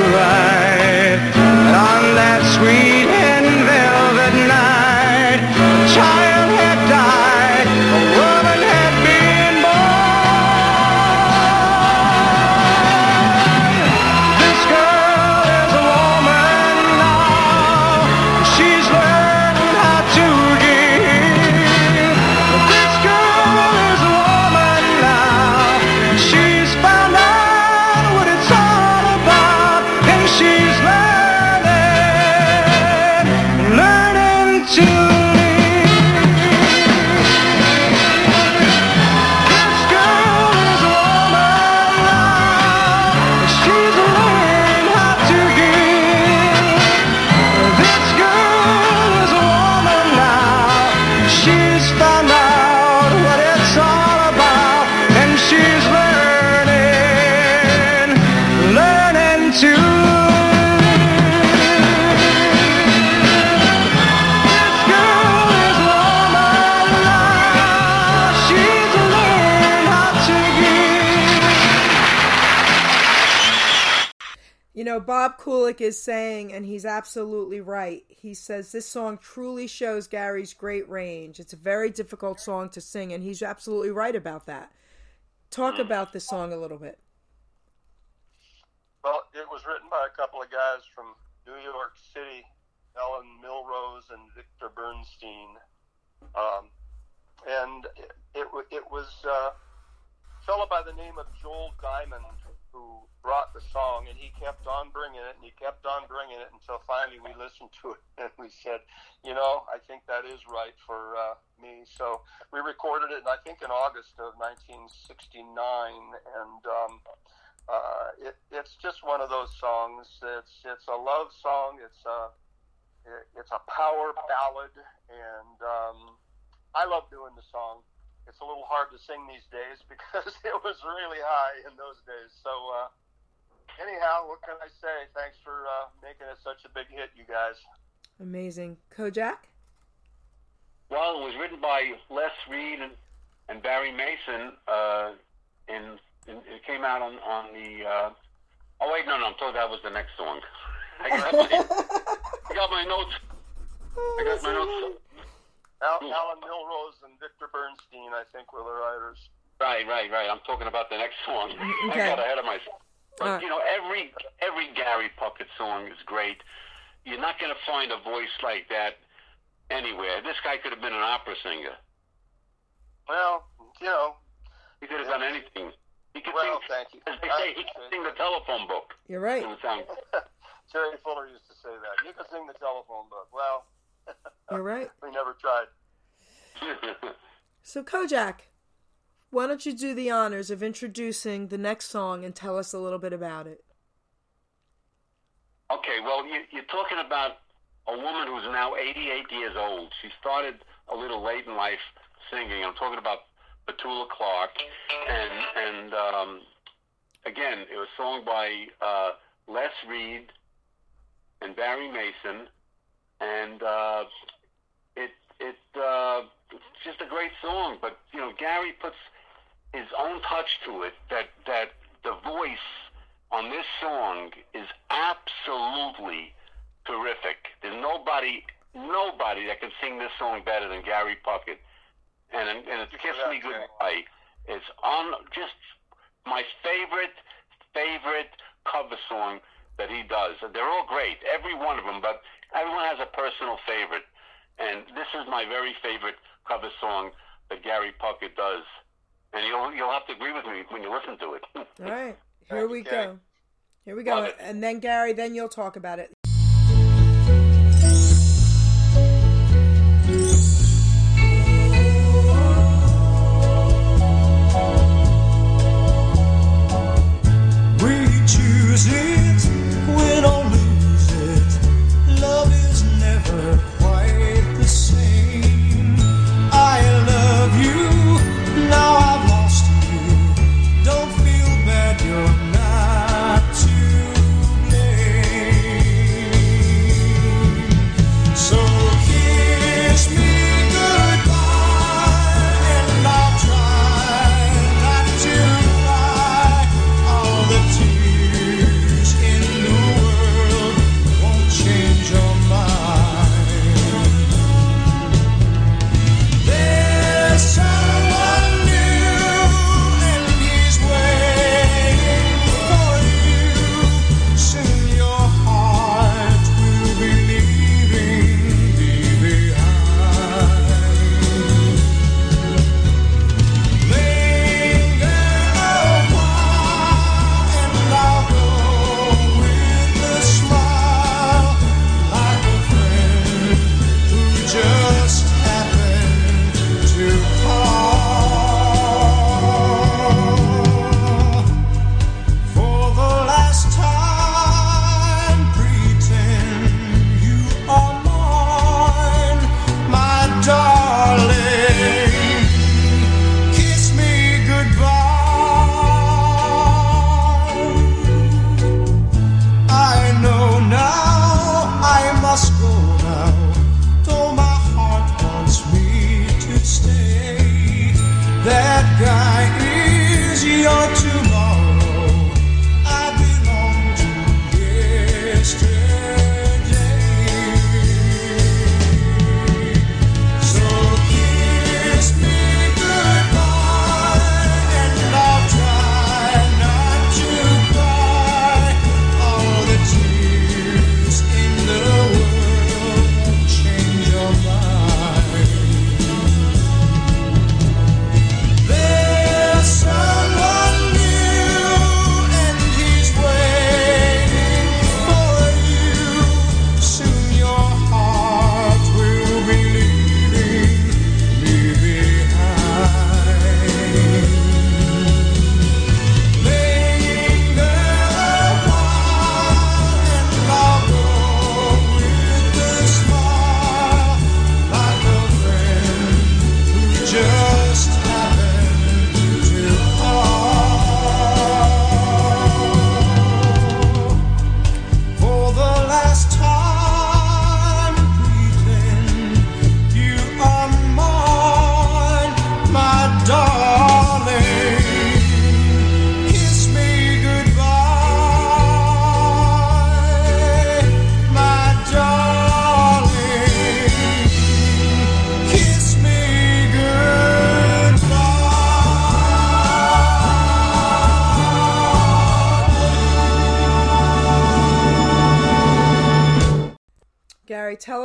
[SPEAKER 1] know, Bob Kulick is saying, and he's absolutely right. He says this song truly shows Gary's great range. It's a very difficult song to sing, and he's absolutely right about that. Talk about this song a little bit.
[SPEAKER 3] Well, it was written by a couple of guys from New York City, Ellen Milrose and Victor Bernstein, um, and it, it, it was uh, a fellow by the name of Joel Diamond who brought the song, and he kept on bringing it, and he kept on bringing it until finally we listened to it, [LAUGHS] and we said, you know, I think that is right for uh, me. So we recorded it, and I think, in August of 1969, and um, uh, it, it's just one of those songs. It's it's a love song. It's a it, it's a power ballad, and um, I love doing the song. It's a little hard to sing these days [LAUGHS] because it was really high in those days. So uh, anyhow, what can I say? Thanks for uh, making it such a big hit, you guys.
[SPEAKER 1] Amazing. Kojak?
[SPEAKER 2] Well, it was written by Les Reed and, and Barry Mason. Uh, in, in it came out on on the. Uh, oh wait, no, no, I'm told that was the next song. [LAUGHS] I got my, I got my notes. [LAUGHS] I got my notes.
[SPEAKER 3] Al, hmm. Alan Milrose and Victor Bernstein, I think, were the writers.
[SPEAKER 2] Right, right, right. I'm talking about the next song.
[SPEAKER 1] Mm, mm, okay.
[SPEAKER 2] I got ahead of myself. But
[SPEAKER 1] Alright.
[SPEAKER 2] you know, every every Gary Puckett song is great. You're not going to find a voice like that anywhere. This guy could have been an opera singer.
[SPEAKER 3] Well, you know,
[SPEAKER 2] He could have done anything. He could
[SPEAKER 3] well,
[SPEAKER 2] sing.
[SPEAKER 3] thank you.
[SPEAKER 2] As they say, he could sing the telephone book.
[SPEAKER 1] You're right.
[SPEAKER 2] It would sound [LAUGHS]
[SPEAKER 3] Terry Fuller used to say that. You could sing the telephone book. Well,
[SPEAKER 1] You're [LAUGHS]
[SPEAKER 3] we never tried.
[SPEAKER 1] So, Kojak, why don't you do the honors of introducing the next song and tell us a little bit about it?
[SPEAKER 2] Okay, well, you, you're talking about a woman who's now 88 years old. She started a little late in life singing. I'm talking about Petula Clark, and and um, again, it was sung by uh, Les Reed and Barry Mason, and uh, it it uh, it's just a great song, but you know Gary puts his own touch to it. That that the voice on this song is absolutely terrific. There's nobody nobody that can sing this song better than Gary Puckett. And and it's Kiss Me Goodbye. It's on just my favorite favorite cover song that he does. They're all great, every one of them, but everyone has a personal favorite. And this is my very favorite cover song that Gary Puckett does. And you'll you'll have to agree with me when you listen to it. [LAUGHS]
[SPEAKER 5] All right, here we
[SPEAKER 3] Gary.
[SPEAKER 5] go. Here we go. And then Gary, then you'll talk about it.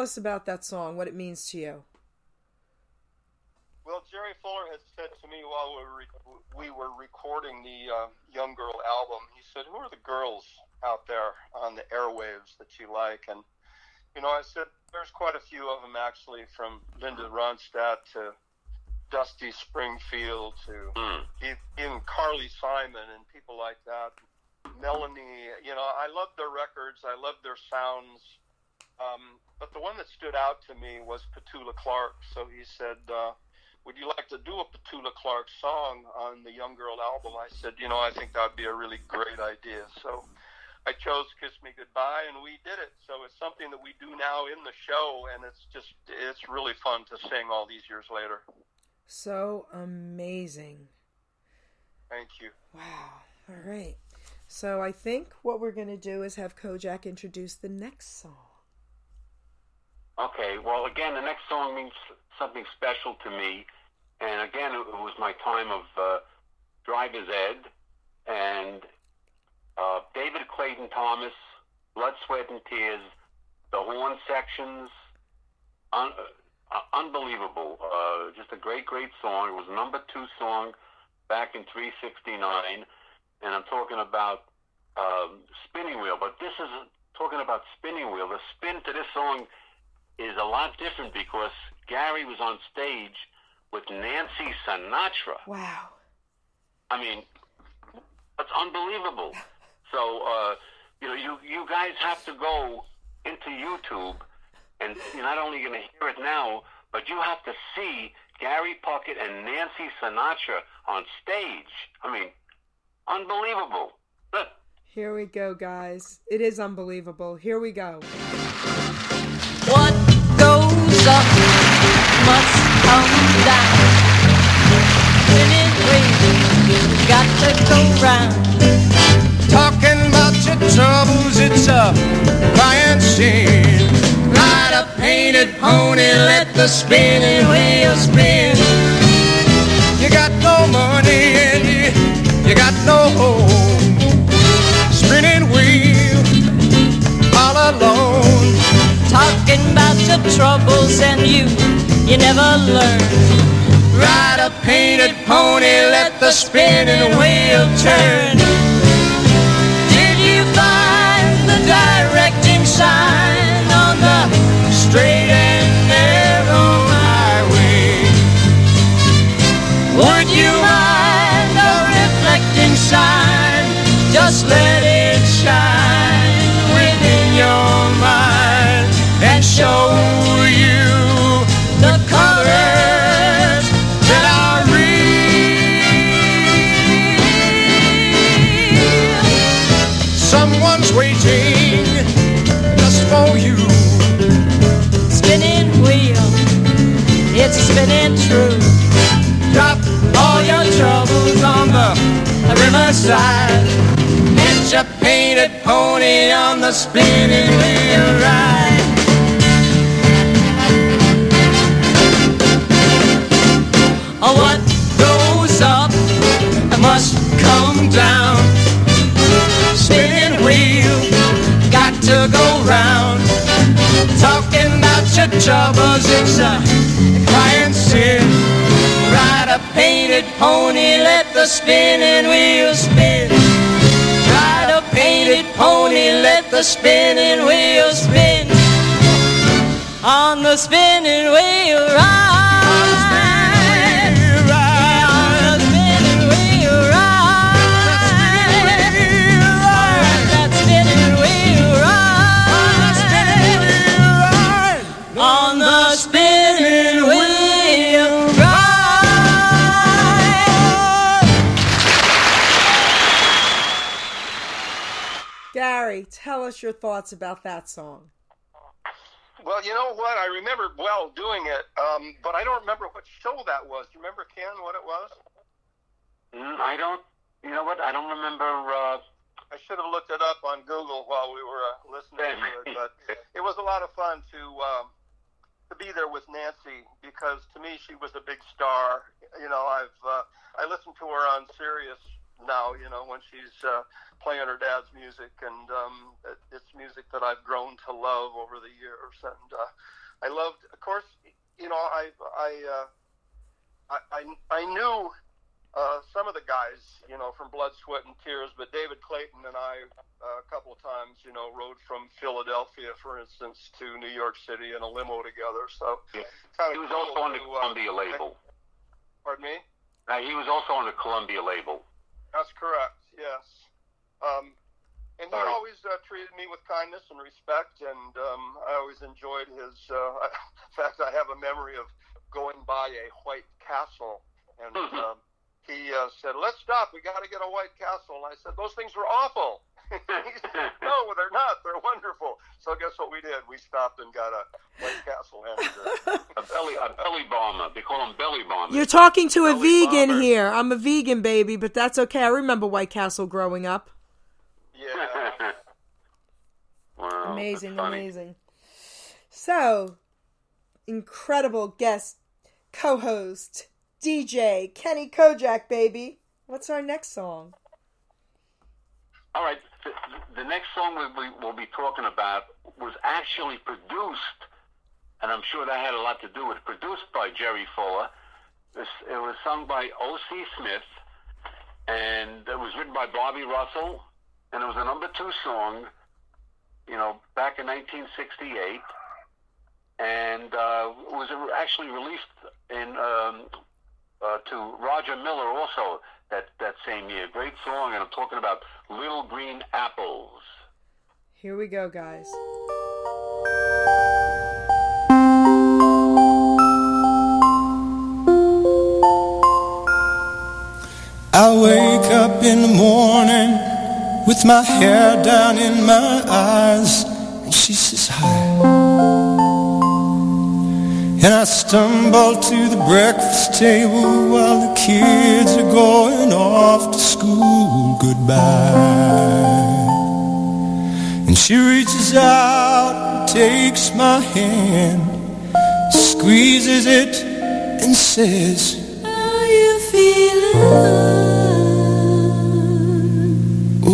[SPEAKER 5] Us about that song, what it means to you.
[SPEAKER 3] Well, Jerry Fuller had said to me while we were, re- we were recording the uh, Young Girl album, he said, Who are the girls out there on the airwaves that you like? And, you know, I said, There's quite a few of them actually, from Linda Ronstadt to Dusty Springfield to e- even Carly Simon and people like that. Melanie, you know, I love their records, I love their sounds. Um, but the one that stood out to me was Petula Clark. So he said, uh, Would you like to do a Petula Clark song on the Young Girl album? I said, You know, I think that would be a really great idea. So I chose Kiss Me Goodbye, and we did it. So it's something that we do now in the show, and it's just, it's really fun to sing all these years later.
[SPEAKER 1] So amazing.
[SPEAKER 3] Thank you.
[SPEAKER 1] Wow. All right. So I think what we're going to do is have Kojak introduce the next song.
[SPEAKER 2] Okay, well, again, the next song means something special to me. And again, it was my time of uh, driver's ed. And uh, David Clayton Thomas, Blood, Sweat, and Tears, the horn sections, un- uh, unbelievable. Uh, just a great, great song. It was number two song back in 369. And I'm talking about um, Spinning Wheel. But this is talking about Spinning Wheel. The spin to this song is a lot different because Gary was on stage with Nancy Sinatra.
[SPEAKER 1] Wow.
[SPEAKER 2] I mean, that's unbelievable. [LAUGHS] So, uh, you know, you, you guys have to go into YouTube, and you're not only going to hear it now, but you have to see Gary Puckett and Nancy Sinatra on stage. I mean, unbelievable.
[SPEAKER 1] Here we go, guys. It is unbelievable. Here we go.
[SPEAKER 10] To go round.
[SPEAKER 5] Talking about your troubles, it's a crying sin. Ride a painted pony, let the spinning wheel spin. You got no money and you, you got no home. Spinning wheel, all alone.
[SPEAKER 10] Talking about your troubles and you, you never learn.
[SPEAKER 5] Ride a painted pony, let the spinning wheel turn.
[SPEAKER 10] Did you find the directing sign on the
[SPEAKER 5] Straight and narrow highway.
[SPEAKER 10] Would you mind a reflecting sign?
[SPEAKER 5] Just let riverside. Get your painted pony on the spinning wheel ride.
[SPEAKER 10] Oh, what goes up
[SPEAKER 5] Must come down. Spinning wheel, got to go round. Talking about your troubles, it's a crying sin. A painted pony, let the spinning wheel spin. Ride a painted pony, let the spinning wheel spin.
[SPEAKER 10] on the spinning wheel ride.
[SPEAKER 1] Us your thoughts about that song.
[SPEAKER 3] Well, you know what? I remember well doing it, um, but I don't remember what show that was. Do you remember, Ken, what it was?
[SPEAKER 2] Mm, I don't, you know what? I don't remember. Uh,
[SPEAKER 3] I should have looked it up on Google while we were uh, listening to it, but [LAUGHS] it was a lot of fun to um, to be there with Nancy because to me she was a big star. You know, I've uh, I listen to her on Sirius now. You know, when she's uh, playing her dad's music, and um, it, it's music that I've grown to love over the years. And uh, I loved, of course, you know, I I uh, I, I, I knew uh, some of the guys, you know, from Blood, Sweat, and Tears, but David Clayton and I, uh, a couple of times, you know, rode from Philadelphia, for instance, to New York City in a limo together. So,
[SPEAKER 2] Yeah.
[SPEAKER 3] kind
[SPEAKER 2] he was
[SPEAKER 3] cool
[SPEAKER 2] also on the
[SPEAKER 3] to, uh,
[SPEAKER 2] Columbia label.
[SPEAKER 3] Pardon me?
[SPEAKER 2] Uh, he was also on the Columbia label.
[SPEAKER 3] That's correct. Yes. Um, and he always uh, treated me with kindness and respect, and um, I always enjoyed his. Uh, [LAUGHS] in fact, I have a memory of going by a White Castle, and um, he uh, said, "Let's stop. We got to get a White Castle." And I said, "Those things are awful." [LAUGHS] he said, [LAUGHS] "No, they're not. They're wonderful." So guess what we did? We stopped and got a White Castle and uh, a, a
[SPEAKER 2] belly a belly bomber. They call them belly bombers.
[SPEAKER 1] You're talking to a
[SPEAKER 2] Belly
[SPEAKER 1] vegan
[SPEAKER 2] bomber.
[SPEAKER 1] here. I'm a vegan baby, but that's okay. I remember White Castle growing up.
[SPEAKER 3] Yeah. [LAUGHS]
[SPEAKER 2] wow,
[SPEAKER 1] amazing, amazing. So, incredible guest, co-host, DJ Kenny Kojak, baby. What's our next song?
[SPEAKER 2] All right. The, the next song we, we, we'll be talking about was actually produced, and I'm sure that had a lot to do with it, produced by Jerry Fuller. This, it was sung by O.C. Smith, and it was written by Bobby Russell, and it was a number two song, you know, back in 1968. And uh, it was actually released in um, uh, to Roger Miller also that, that same year. Great song, and I'm talking about Little Green Apples.
[SPEAKER 1] Here we go, guys.
[SPEAKER 5] I wake up in the morning with my hair down in my eyes, and she says hi. And I stumble to the breakfast table while the kids are going off to school. Goodbye. And she reaches out and takes my hand, squeezes it, and says,
[SPEAKER 10] Are you feeling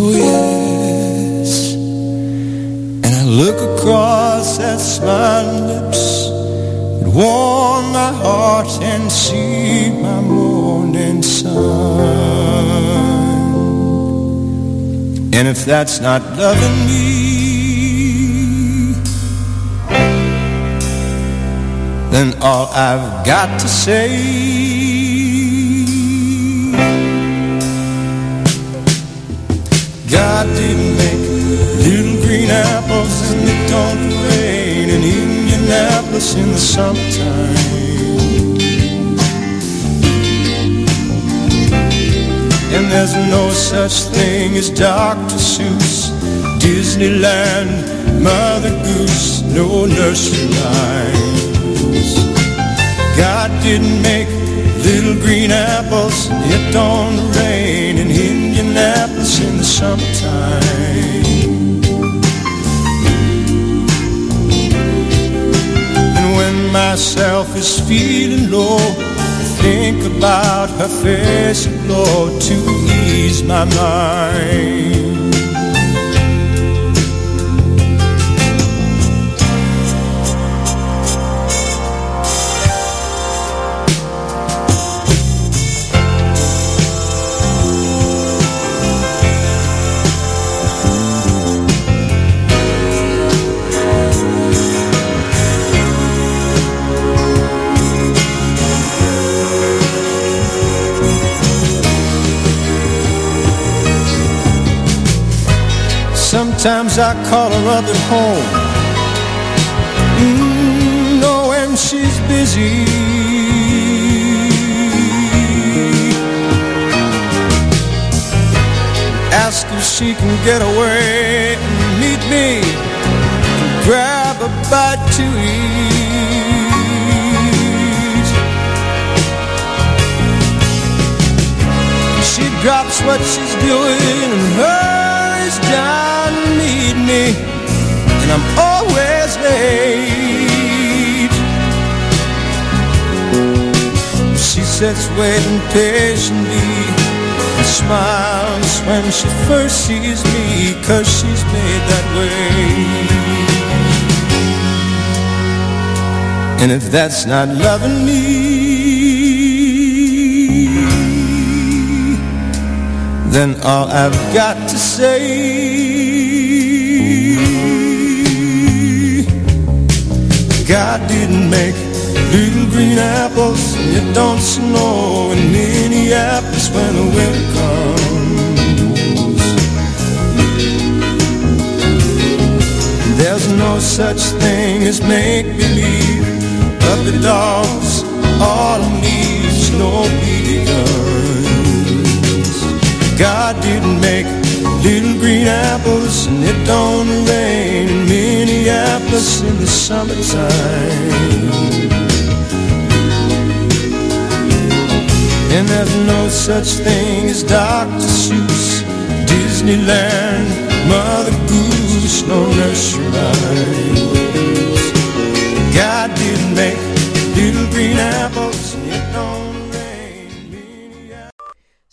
[SPEAKER 5] Oh yes. And I look across at smiling lips that warm my heart and see my morning sun. And if that's not loving me, then all I've got to say God didn't make little green apples and it don't rain in Indianapolis in the summertime. And there's no such thing as Dr. Seuss, Disneyland, Mother Goose, no nursery rhymes. God didn't make little green apples, and it don't rain Indianapolis in the summertime. And when myself is feeling low, I think about her face aglow to ease my mind. Sometimes I call her up at home, mm, knowing she's busy. Ask if she can get away and meet me, and grab a bite to eat. She drops what she's doing and hurries down me, and I'm always late. She sits waiting patiently and smiles when she first sees me, cause she's made that way. And if that's not loving me, then all I've got to say God didn't make little green apples and it don't snow in Minneapolis when the winter comes. There's no such thing as make-believe Puppy dogs, leaves, no BB guns. God didn't make little green apples and it don't rain in Minneapolis in the summertime. And there's no such thing as Dr. Seuss, Disneyland, Mother Goose, no nursery rhymes. God didn't make little green apples.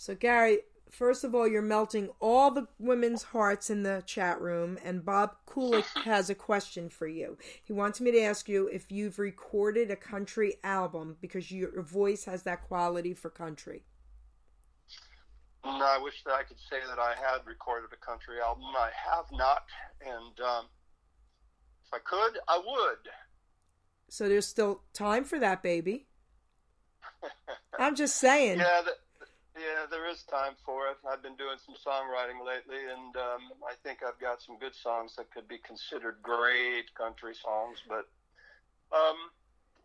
[SPEAKER 1] So Gary, first of all, you're melting all the women's hearts in the chat room, and Bob Kulick [LAUGHS] has a question for you. He wants me to ask you if you've recorded a country album because your voice has that quality for country.
[SPEAKER 3] I wish that I could say that I had recorded a country album. I have not, and um, if I could, I would.
[SPEAKER 1] So there's still time for that, baby. [LAUGHS] I'm just saying.
[SPEAKER 3] Yeah, th- yeah, there is time for it. I've been doing some songwriting lately, and um, I think I've got some good songs that could be considered great country songs. But um,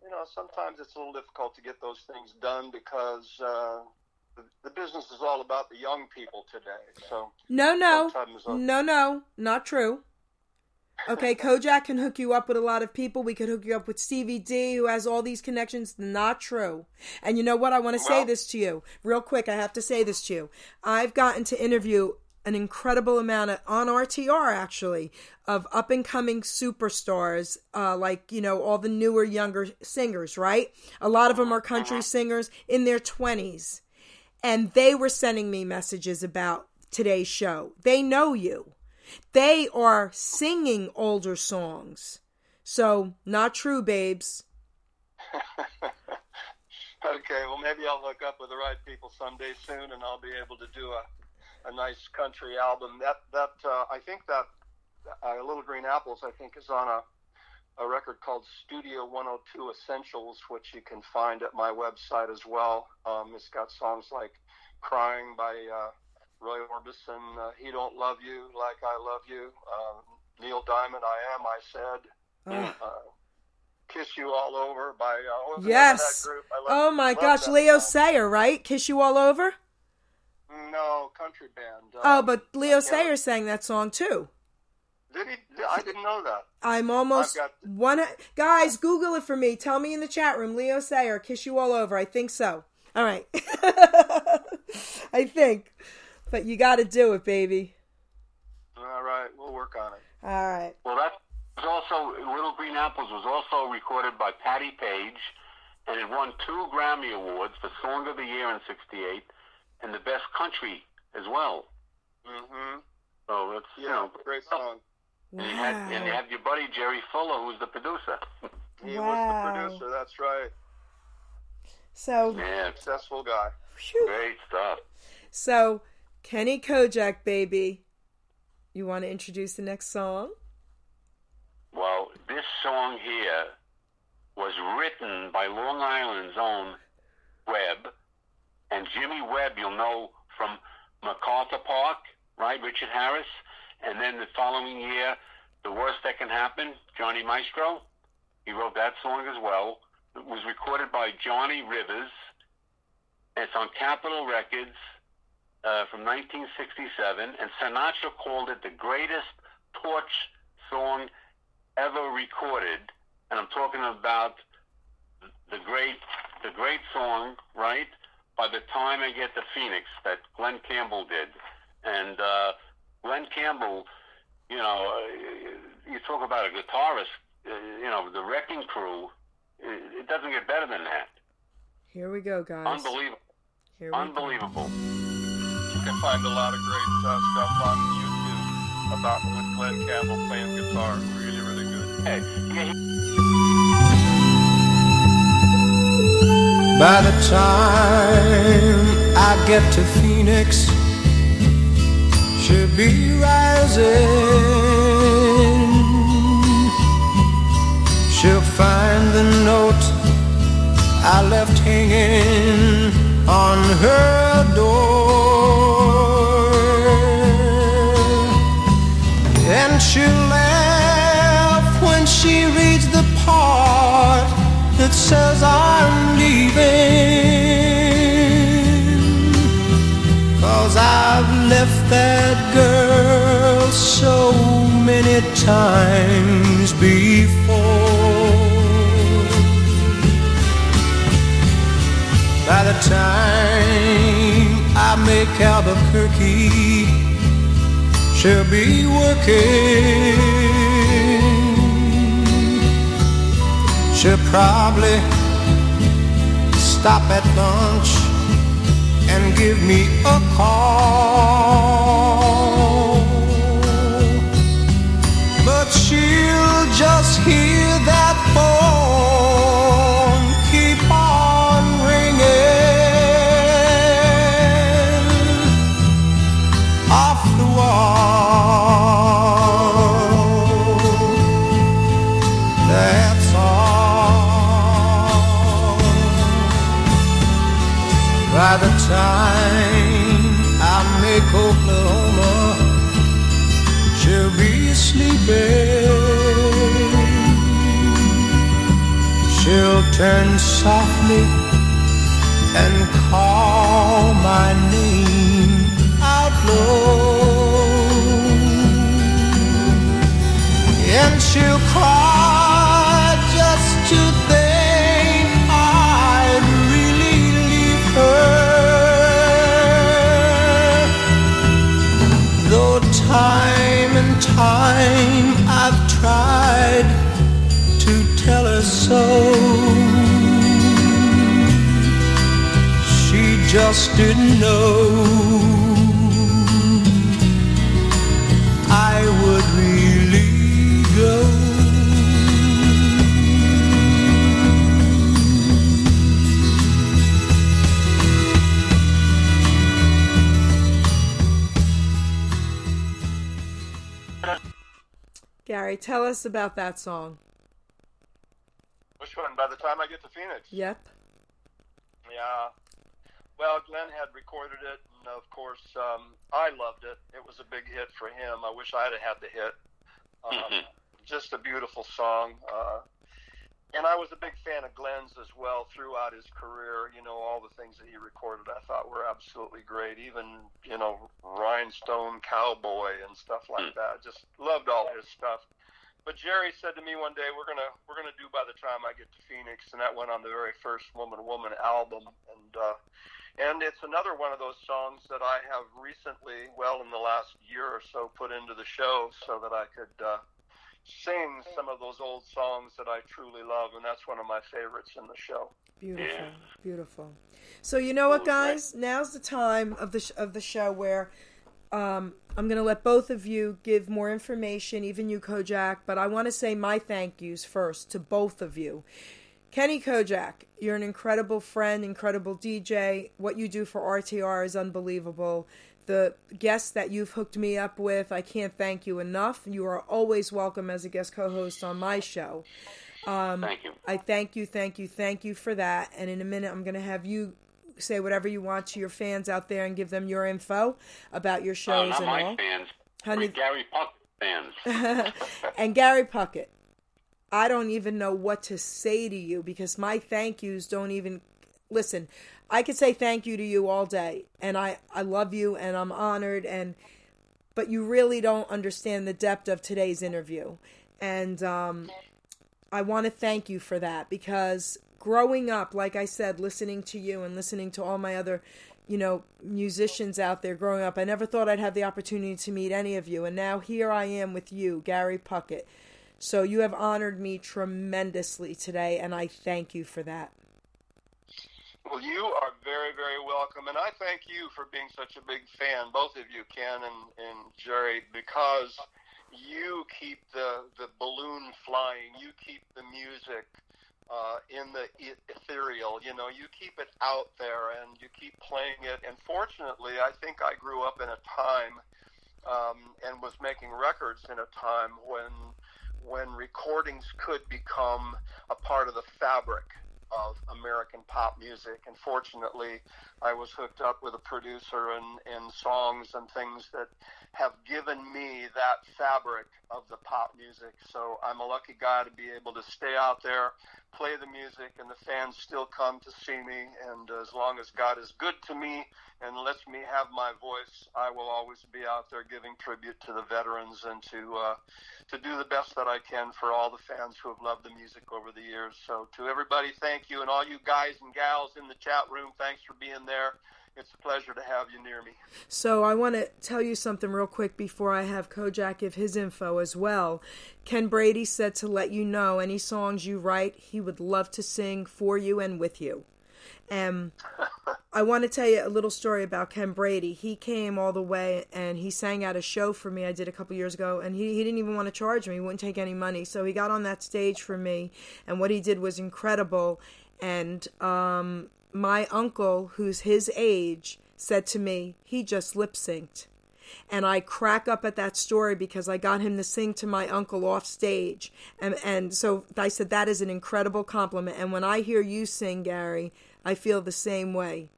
[SPEAKER 3] you know, sometimes it's a little difficult to get those things done because uh, the, the business is all about the young people today. So
[SPEAKER 1] No, no,
[SPEAKER 3] uh,
[SPEAKER 1] no, no, not true. Okay, Kojak can hook you up with a lot of people. We could hook you up with Stevie D, who has all these connections. Not true. And you know what? I want to say this to you real quick. I have to say this to you. I've gotten to interview an incredible amount of on RTR actually of up and coming superstars, uh, like you know all the newer younger singers. Right? A lot of them are country singers in their twenties, and they were sending me messages about today's show. They know you. They are singing older songs. So, not true, babes. [LAUGHS]
[SPEAKER 3] Okay, well, maybe I'll hook up with the right people someday soon, and I'll be able to do a, a nice country album. That that uh, I think that uh, Little Green Apples I think is on a a record called Studio 102 Essentials, which you can find at my website as well. Um, it's got songs like "Crying" by uh, Roy Orbison, uh, "He Don't Love You Like I Love You," um, Neil Diamond, "I Am," I said.
[SPEAKER 1] Oh,
[SPEAKER 3] Uh, Kiss You All Over by uh, was the name of
[SPEAKER 1] yes.
[SPEAKER 3] that group? I love-
[SPEAKER 1] Oh my gosh, Leo
[SPEAKER 3] song.
[SPEAKER 1] Sayer, right? Kiss You All Over?
[SPEAKER 3] No, country band. Uh,
[SPEAKER 1] Oh, but Leo
[SPEAKER 3] yeah.
[SPEAKER 1] Sayer sang that song too.
[SPEAKER 3] Did he? I didn't know that.
[SPEAKER 1] I'm almost
[SPEAKER 3] I've
[SPEAKER 1] one. Guys, Google it for me. Tell me in the chat room. Leo Sayer, "Kiss You All Over." I think so. All right. [LAUGHS] I think, but you got to do it, baby.
[SPEAKER 3] All right, we'll work on it.
[SPEAKER 1] All right.
[SPEAKER 2] Well, that was also Little Green Apples was also recorded by Patti Page, and it won two Grammy awards for Song of the Year in '68 and the Best Country as well.
[SPEAKER 3] Mm-hmm.
[SPEAKER 2] So it's you know
[SPEAKER 3] great song.
[SPEAKER 2] And you had and you
[SPEAKER 1] Wow.
[SPEAKER 2] have your buddy Jerry Fuller, who's the producer.
[SPEAKER 3] He
[SPEAKER 1] Wow.
[SPEAKER 3] was the producer. That's right.
[SPEAKER 1] So,
[SPEAKER 2] Yeah,
[SPEAKER 3] Successful guy.
[SPEAKER 1] phew.
[SPEAKER 2] great stuff.
[SPEAKER 1] so Kenny Kojak, baby. You want to introduce the next song?
[SPEAKER 2] Well, this song here was written by Long Island's own Webb, and Jimmy Webb, you'll know from MacArthur Park, right? Richard Harris, and then the following year, The Worst That Can Happen, Johnny Maestro. He wrote that song as well. It was recorded by Johnny Rivers. It's on Capitol Records uh, from 1967, and Sinatra called it the greatest torch song ever recorded. And I'm talking about the great, the great song, right? By the time I get to Phoenix, that Glen Campbell did, and uh, Glen Campbell, you know, uh, you talk about a guitarist, uh, you know, the Wrecking Crew. It, doesn't get better than that.
[SPEAKER 1] Here we go, guys.
[SPEAKER 2] Unbelievable.
[SPEAKER 1] Here we.
[SPEAKER 2] Unbelievable.
[SPEAKER 3] You can find a lot of great uh, stuff on YouTube about with Glen Campbell playing guitar. Really, really good.
[SPEAKER 2] Hey,
[SPEAKER 5] By the time I get to Phoenix, she'll be rising. She'll find the note I left hanging on her door. She'll laugh when she reads the part that says I'm leaving. Cause I've left that girl so many times before. By the time I make Albuquerque. She'll be working. She'll probably stop at lunch and give me a call. But she'll just hear that sleeping. She'll turn softly and call my name out low. And she'll cry just didn't know I would really go.
[SPEAKER 1] Gary, tell us about that song.
[SPEAKER 3] Which one? By the time I get to Phoenix?
[SPEAKER 1] Yep.
[SPEAKER 3] Yeah. Well, Glen had recorded it, and of course, um, I loved it. It was a big hit for him. I wish I'd have had the hit. Um, just a beautiful song. Uh, and I was a big fan of Glen's as well throughout his career. You know, all the things that he recorded I thought were absolutely great. Even, you know, Rhinestone Cowboy and stuff like that. Just loved all his stuff. But Jerry said to me one day, "We're gonna we're gonna do by the time I get to Phoenix," and that went on the very first Woman Woman album, and uh, and it's another one of those songs that I have recently, well, in the last year or so, put into the show so that I could uh, sing some of those old songs that I truly love, and that's one of my favorites in the show.
[SPEAKER 1] Beautiful, beautiful. So you know what, guys? Now's the time of the sh- of the show where um, I'm going to let both of you give more information, even you, Kojak. But I want to say my thank yous first to both of you. Kenny Kojak, you're an incredible friend, incredible DJ. What you do for RTR is unbelievable. The guests that you've hooked me up with, I can't thank you enough. You are always welcome as a guest co host on my show. Um,
[SPEAKER 2] Thank you.
[SPEAKER 1] I thank you, thank you, thank you for that. And in a minute, I'm going to have you say whatever you want to your fans out there and give them your info about your
[SPEAKER 2] Oh,
[SPEAKER 1] shows
[SPEAKER 2] not
[SPEAKER 1] and
[SPEAKER 2] my
[SPEAKER 1] all.
[SPEAKER 2] fans.
[SPEAKER 1] Honey-
[SPEAKER 2] Gary Puck fans. [LAUGHS]
[SPEAKER 1] and Gary Puckett, I don't even know what to say to you because my thank yous don't even listen. I could say thank you to you all day, and I I love you and I'm honored and but you really don't understand the depth of today's interview, and um, I want to thank you for that because growing up, like I said, listening to you and listening to all my other, you know, musicians out there growing up, I never thought I'd have the opportunity to meet any of you. And now here I am with you, Gary Puckett. So you have honored me tremendously today, and I thank you for that.
[SPEAKER 3] Well, you are very, very welcome, and I thank you for being such a big fan, both of you, Ken and, and Geri, because you keep the the balloon flying. You keep the music uh, in the ethereal. You know, you keep it out there, and you keep playing it. And fortunately, I think I grew up in a time um, and was making records in a time when when recordings could become a part of the fabric of American pop music. And fortunately, I was hooked up with a producer and, and songs and things that have given me that fabric of the pop music. So I'm a lucky guy to be able to stay out there, play the music, and the fans still come to see me. And as long as God is good to me and lets me have my voice, I will always be out there giving tribute to the veterans and to uh, to do the best that I can for all the fans who have loved the music over the years. So to everybody, thank you, and all you guys and gals in the chat room, thanks for being there. it's a pleasure to have you near me.
[SPEAKER 1] So I want to tell you something real quick before I have Kojak give his info as well. Ken Brady said to let you know any songs you write, he would love to sing for you and with you. Um, I want to tell you a little story about Ken Brady. He came all the way and he sang at a show for me I did a couple years ago, and he, he didn't even want to charge me. He wouldn't take any money. So he got on that stage for me, and what he did was incredible. And um, my uncle, who's his age, said to me, he just lip synced. And I crack up at that story because I got him to sing to my uncle off stage. And, and so I said, that is an incredible compliment. And when I hear you sing, Gary, I feel the same way.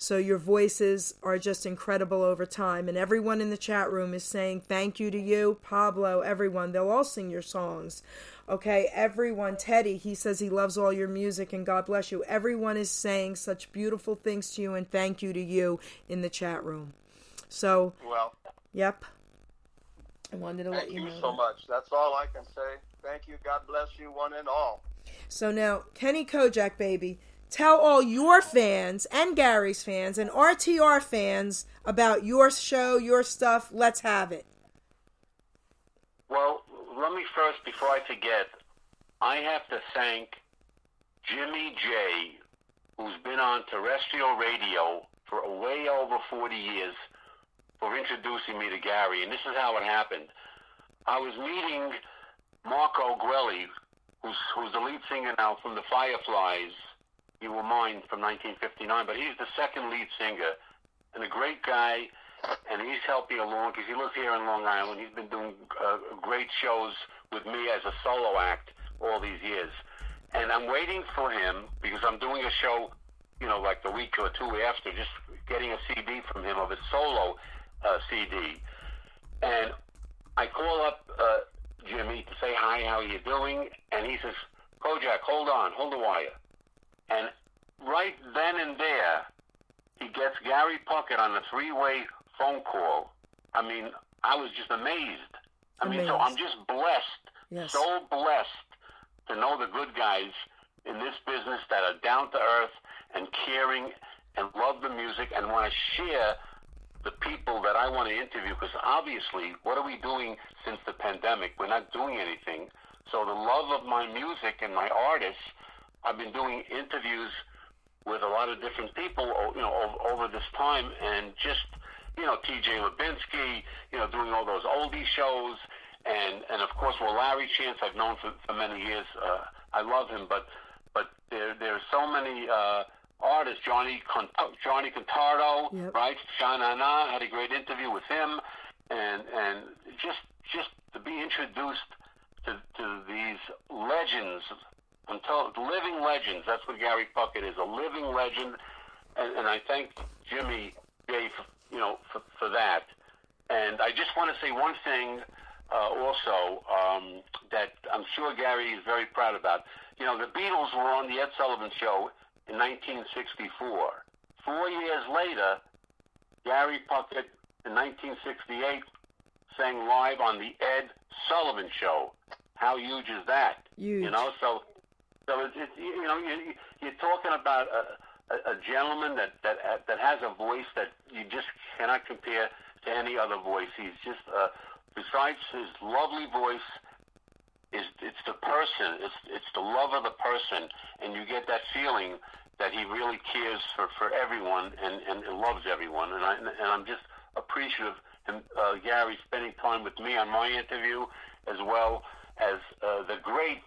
[SPEAKER 1] So your voices are just incredible over time. And everyone in the chat room is saying thank you to you, Pablo, everyone. They'll all sing your songs. Okay, everyone. Teddy, he says he loves all your music and God bless you. Everyone is saying such beautiful things to you and thank you to you in the chat room. So,
[SPEAKER 3] Well,
[SPEAKER 1] yep. I wanted to let
[SPEAKER 3] thank
[SPEAKER 1] you
[SPEAKER 3] you
[SPEAKER 1] know.
[SPEAKER 3] so
[SPEAKER 1] that.
[SPEAKER 3] much. That's all I can say. Thank you. God bless you, one and all.
[SPEAKER 1] So now, Kenny Kojak, baby, tell all your fans and Gary's fans and RTR fans about your show, your stuff. Let's have it.
[SPEAKER 2] Well, let me first, before I forget, I have to thank Jimmy J, who's been on terrestrial radio for way over 40 years, for introducing me to Gary. And this is how it happened. I was meeting Marco Guelli, who's, who's the lead singer now from the Fireflies. You were mine from 1959, but he's the second lead singer and a great guy and he's helped me along because he lives here in Long Island. He's been doing uh, great shows with me as a solo act all these years. And I'm waiting for him because I'm doing a show, you know, like the week or two after, just getting a CD from him of his solo uh, CD. And I call up uh, Jimmy to say hi, how are you doing? And he says, Kojak, hold on, hold the wire. And right then and there, he gets Gary Puckett on a three-way phone call. I mean, I was just amazed. I mean, so I'm just blessed,
[SPEAKER 1] Yes.
[SPEAKER 2] so blessed to know the good guys in this business that are down to earth and caring and love the music and want to share the people that I want to interview because obviously, what are we doing since the pandemic? We're not doing anything. So the love of my music and my artists, I've been doing interviews with a lot of different people, you know, over, over this time, and just you know, T.J. Lubinsky, you know, doing all those oldie shows, and and of course, well, Larry Chance, I've known for, for many years. Uh, I love him, but but there there are so many uh, artists. Johnny Con- Johnny Contardo,
[SPEAKER 1] Yep.
[SPEAKER 2] right? Anna had a great interview with him, and and just just to be introduced to to these legends, until living legends. That's what Gary Puckett is, a living legend, and, and I thank Jimmy J for you know for, for that. And I just want to say one thing uh, also um, that I'm sure Gary is very proud about. You know, the Beatles were on the Ed Sullivan Show in 1964. Four years later, Gary Puckett in 1968 sang live on the Ed Sullivan Show. How huge is that?
[SPEAKER 1] Huge.
[SPEAKER 2] You know, so so it, it, you know you, you're talking about a, a, a gentleman that that that has a voice that you just cannot compare to any other voice. He's just uh, besides his lovely voice, is it's the person, it's it's the love of the person, and you get that feeling that he really cares for, for everyone and, and, and loves everyone. And I and I'm just appreciative him uh, Gary spending time with me on my interview as well as uh, the great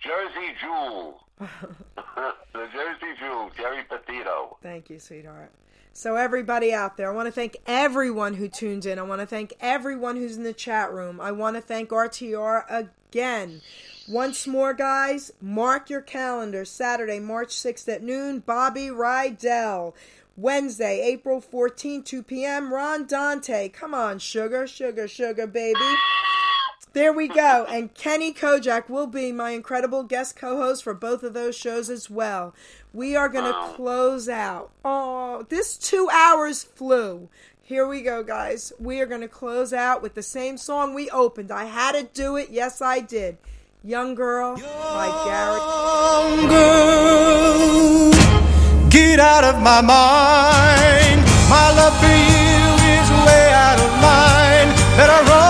[SPEAKER 2] Jersey Jewel, [LAUGHS] the Jersey Jewel, Geri Petito.
[SPEAKER 1] Thank you, sweetheart. So, everybody out there, I want to thank everyone who tunes in. I want to thank everyone who's in the chat room. I want to thank RTR again. Once more, guys, mark your calendars. Saturday, March 6th at noon, Bobby Rydell. Wednesday, April 14th, 2 p.m., Ron Dante. Come on, sugar, sugar, sugar, baby. There we go. And Kenny Kojak will be my incredible guest co host for both of those shows as well. We are going to wow. close out. Oh, this two hours flew. Here we go, guys. We are going to close out with the same song we opened. I had to do it. Yes, I did. Young Girl by Garrett.
[SPEAKER 5] Young girl, get out of my mind. My love for you is way out of line. Better run.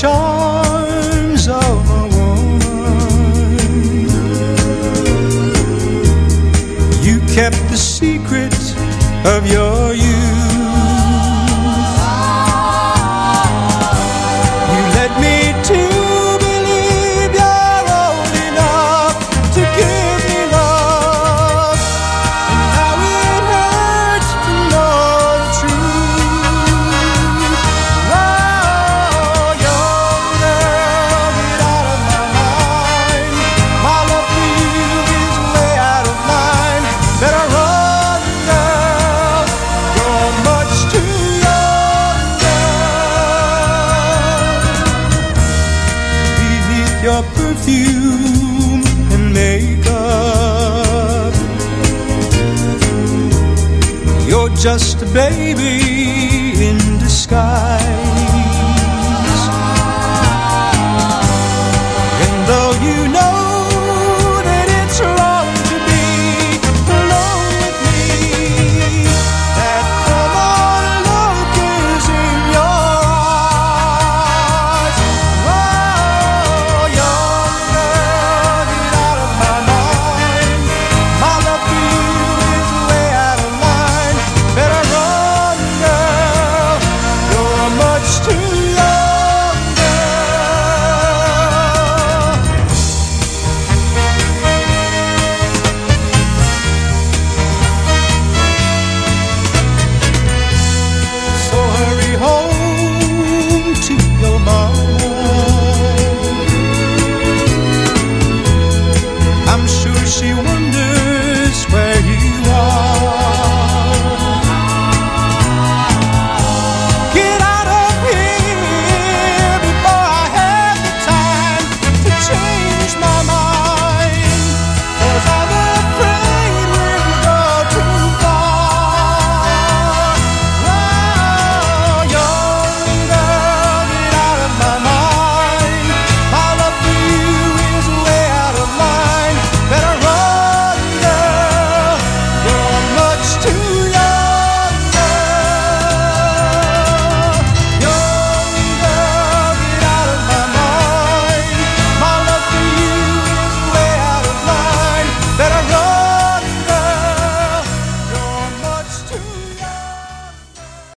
[SPEAKER 5] charms of a woman. You kept the secret of your youth.